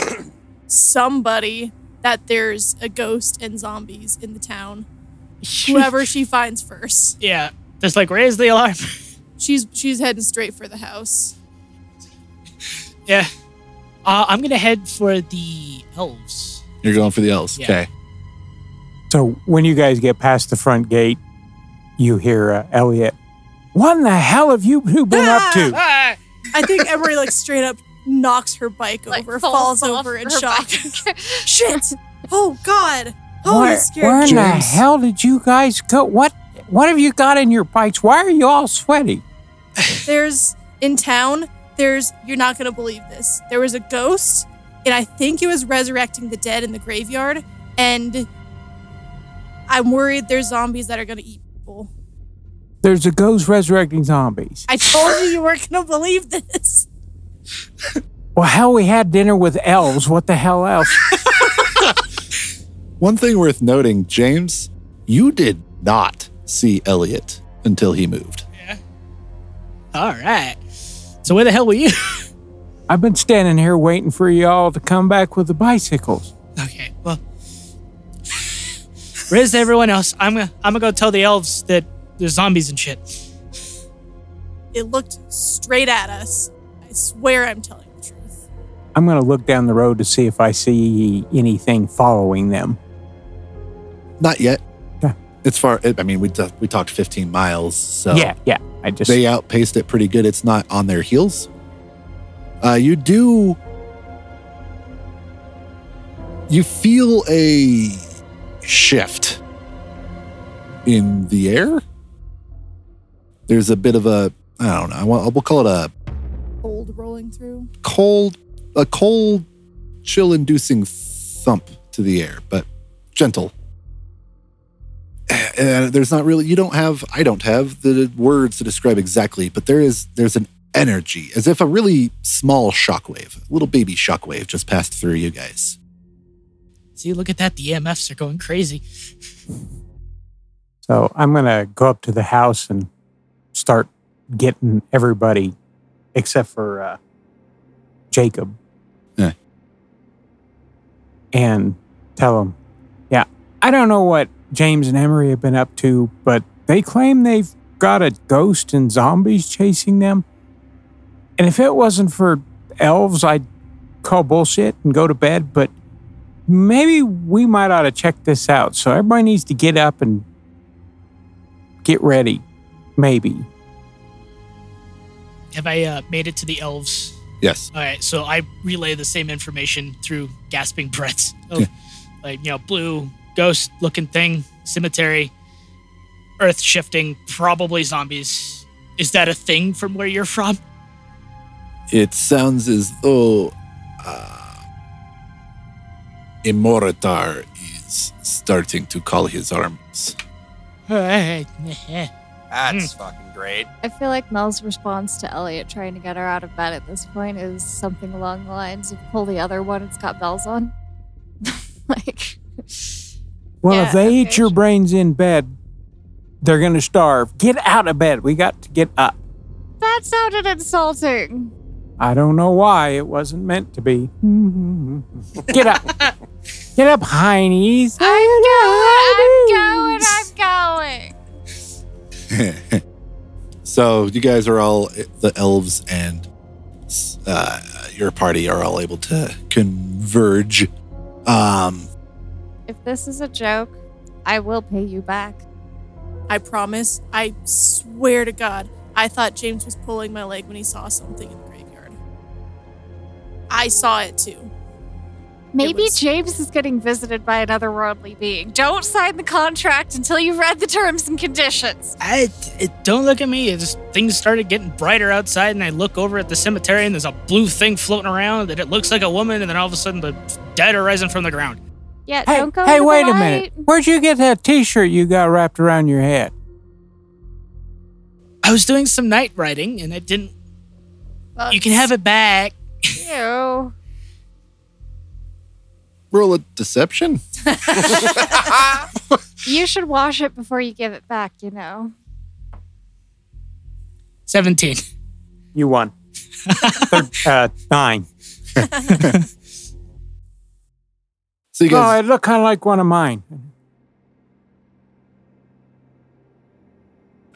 somebody that there's a ghost and zombies in the town. Whoever she finds first. Yeah. Just like raise the alarm. She's she's heading straight for the house. yeah. Uh, I'm gonna head for the elves. you're going for the elves. Yeah. Okay. So when you guys get past the front gate, you hear uh, Elliot. What in the hell have you two been up to? Ah! I think Emory like straight up knocks her bike Like, over, falls, off over in her shock. bike. Shit! Oh god! Oh, where you scared where me. in the James. hell did you guys go? What what have you got in your bikes? Why are you all sweaty? There's in town, there's you're not gonna believe this. There was a ghost, and I think it was resurrecting the dead in the graveyard, and I'm worried there's zombies that are gonna eat people. There's a ghost resurrecting zombies. I told you you weren't gonna believe this. Well, hell, we had dinner with elves. What the hell else? One thing worth noting, James, you did not see Elliot until he moved. Yeah. All right. So where the hell were you? I've been standing here waiting for y'all to come back with the bicycles. okay. Well, where's everyone else? I'm gonna I'm gonna go tell the elves that there's zombies and shit. It looked straight at us. I swear I'm telling the truth. I'm going to look down the road to see if I see anything following them. Not yet. Okay. It's far. I mean, we t- we talked 15 miles, so Yeah, yeah. I just they outpaced it pretty good. It's not on their heels. Uh, you do. You feel a shift in the air. There's a bit of a I don't know. I want, we'll call it a Cold rolling through. cold, a cold, chill-inducing thump to the air, but gentle. And there's not really. You don't have. I don't have the words to describe exactly, but there is. There's an energy, as if a really small shockwave, a little baby shockwave, just passed through you guys. See, look at that. The EMFs are going crazy. So I'm going to go up to the house and start getting everybody except for uh, Jacob. Yeah. And tell them, yeah, I don't know what James and Emory have been up to, but they claim they've got a ghost and zombies chasing them. And if it wasn't for elves, I'd call bullshit and go to bed, but maybe we might ought to check this out. So everybody needs to get up and get ready. Maybe. Have I uh, made it to the elves? Yes. All right, so I relay the same information through gasping breaths. Oh, Yeah. like you know, blue ghost looking thing, cemetery, earth shifting, probably zombies. Is that a thing from where you're from? It sounds as though uh, Imoritar is starting to call his armies. That's Hmm. fucking great. I feel like Mel's response to Elliot trying to get her out of bed at this point is something along the lines of pull the other one, it's got bells on. like, Well, Yeah, if they eat your brains in bed, they're going to starve. Get out of bed. We got to get up. that sounded insulting. I don't know why it wasn't meant to be. Get up. Get up, Heinies. I'm going, I'm going, I'm going. so you guys are all the elves and uh, your party are all able to converge. Um, If this is a joke, I will pay you back. I promise. I swear to God. I thought James was pulling my leg when he saw something in the graveyard. I saw it too. Maybe was- James is getting visited by another worldly being. Don't sign the contract until you've read the terms and conditions. I it, don't look at me. It just things started getting brighter outside, and I look over at the cemetery, and there's a blue thing floating around that it looks like a woman, and then all of a sudden the dead are rising from the ground. Yeah, Hey, don't go hey into the wait a minute. Where'd you get that t shirt you got wrapped around your head? I was doing some night writing, and it didn't. Well, You can have it back. Ew. roll a deception. You should wash it before you give it back, you know. Seventeen. You won. Third, uh, nine. So you guys, Oh, it looked kind of like one of mine.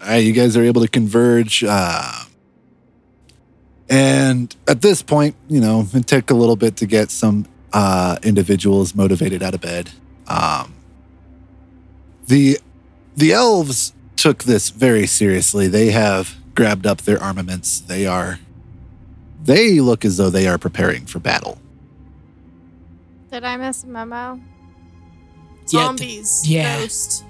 all right, you guys are able to converge. Uh, and at this point, you know, it took a little bit to get some uh, individuals motivated out of bed. Um, the the elves took this very seriously. They have grabbed up their armaments. They are they look as though they are preparing for battle. Did I miss a memo? Yeah, Zombies. yeah. Ghost.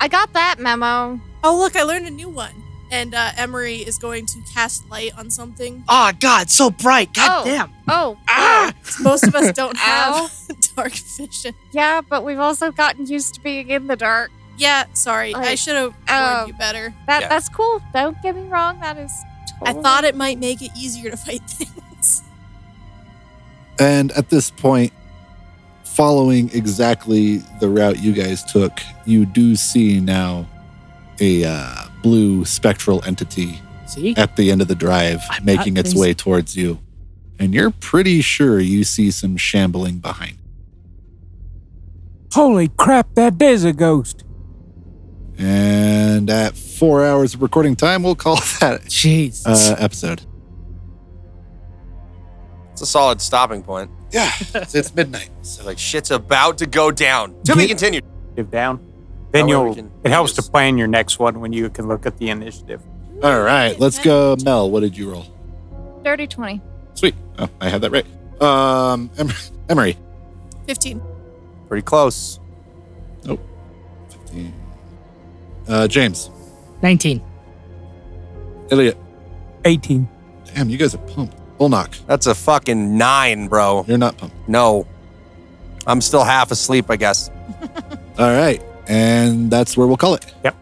I got that memo. Oh, look, I learned a new one. And uh, Emory is going to cast light on something. Oh God, so bright. God Oh. damn. Oh, Ah. Most of us don't have dark vision. yeah, but we've also gotten used to being in the dark. Yeah, sorry. I should have um, warned you better. That Yeah. that's cool. Don't get me wrong. That is. I thought it might make it easier to fight things. And at this point, following exactly the route you guys took, you do see now a uh, blue spectral entity See? at the end of the drive I'm making its crazy. way towards you. And you're pretty sure you see some shambling behind. Holy crap, that is a ghost. And at four hours of recording time, we'll call that Jeez. uh, episode. It's a solid stopping point. Yeah, it's, it's midnight. So Like shit's about to go down. To be Get- continued. Give down. Then you'll. can It helps to plan your next one when you can look at the initiative. All right, let's go. Mel, what did you roll? Dirty 20. Sweet. Oh, I had that right. Um, Em- Emory. 15. Pretty close. Oh, 15. Uh, James. 19. Elliot. 18. Damn, you guys are pumped. Olnok. That's a fucking nine, bro. You're not pumped. No. I'm still half asleep, I guess. All right, and that's where we'll call it. Yep.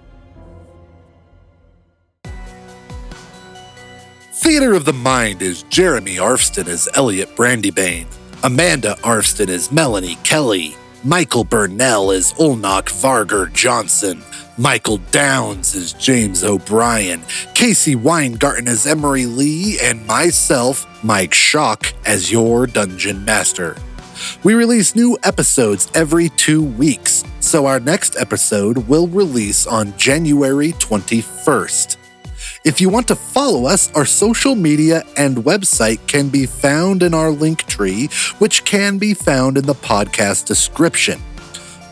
Theater of the Mind is Jeremy Arfston as Elliot Brandybane, Amanda Arfston as Melanie Kelly, Michael Burnell as Olnok Varger Johnson, Michael Downs as James O'Brien, Casey Weingarten as Emory Lee, and myself, Mike Schock, as your Dungeon Master. We release new episodes every two weeks, so our next episode will release on January 21st. If you want to follow us, our social media and website can be found in our link tree, which can be found in the podcast description.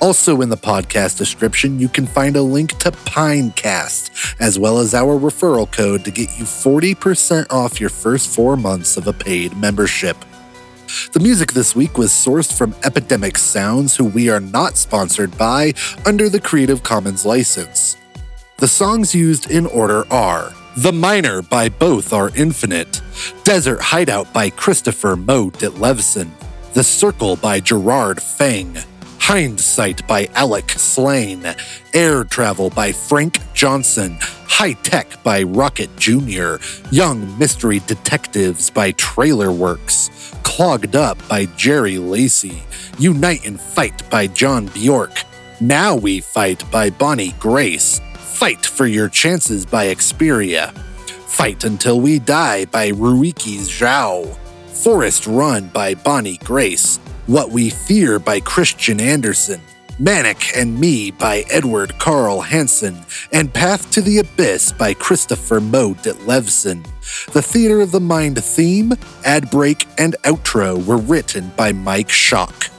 Also, in the podcast description, you can find a link to Pinecast, as well as our referral code to get you 40% off your first four months of a paid membership. The music this week was sourced from Epidemic Sounds, who we are not sponsored by under the Creative Commons license. The songs used in order are The Minor by Both Are Infinite, Desert Hideout by Christoffer Moe Ditlevsen, The Circle by Gerard Fang, Hindsight by Alec Slane, Air Travel by Frank Johnson, High Tech by Rocket Jr., Young Mystery Detectives by Trailer Works, Clogged Up by Jerry Lacey, Unite and Fight by John Bjork, Now We Fight by Bonnie Grace, Fight for Your Chances by Xperia, Fight Until We Die by Ruiki Zhao, Forest Run by Bonnie Grace, What We Fear by Christian Anderson, Manic and Me by Edward Carl Hansen, and Path to the Abyss by Christoffer Moe Ditlevsen. The Theater of the Mind theme, ad break, and outro were written by Mike Schock.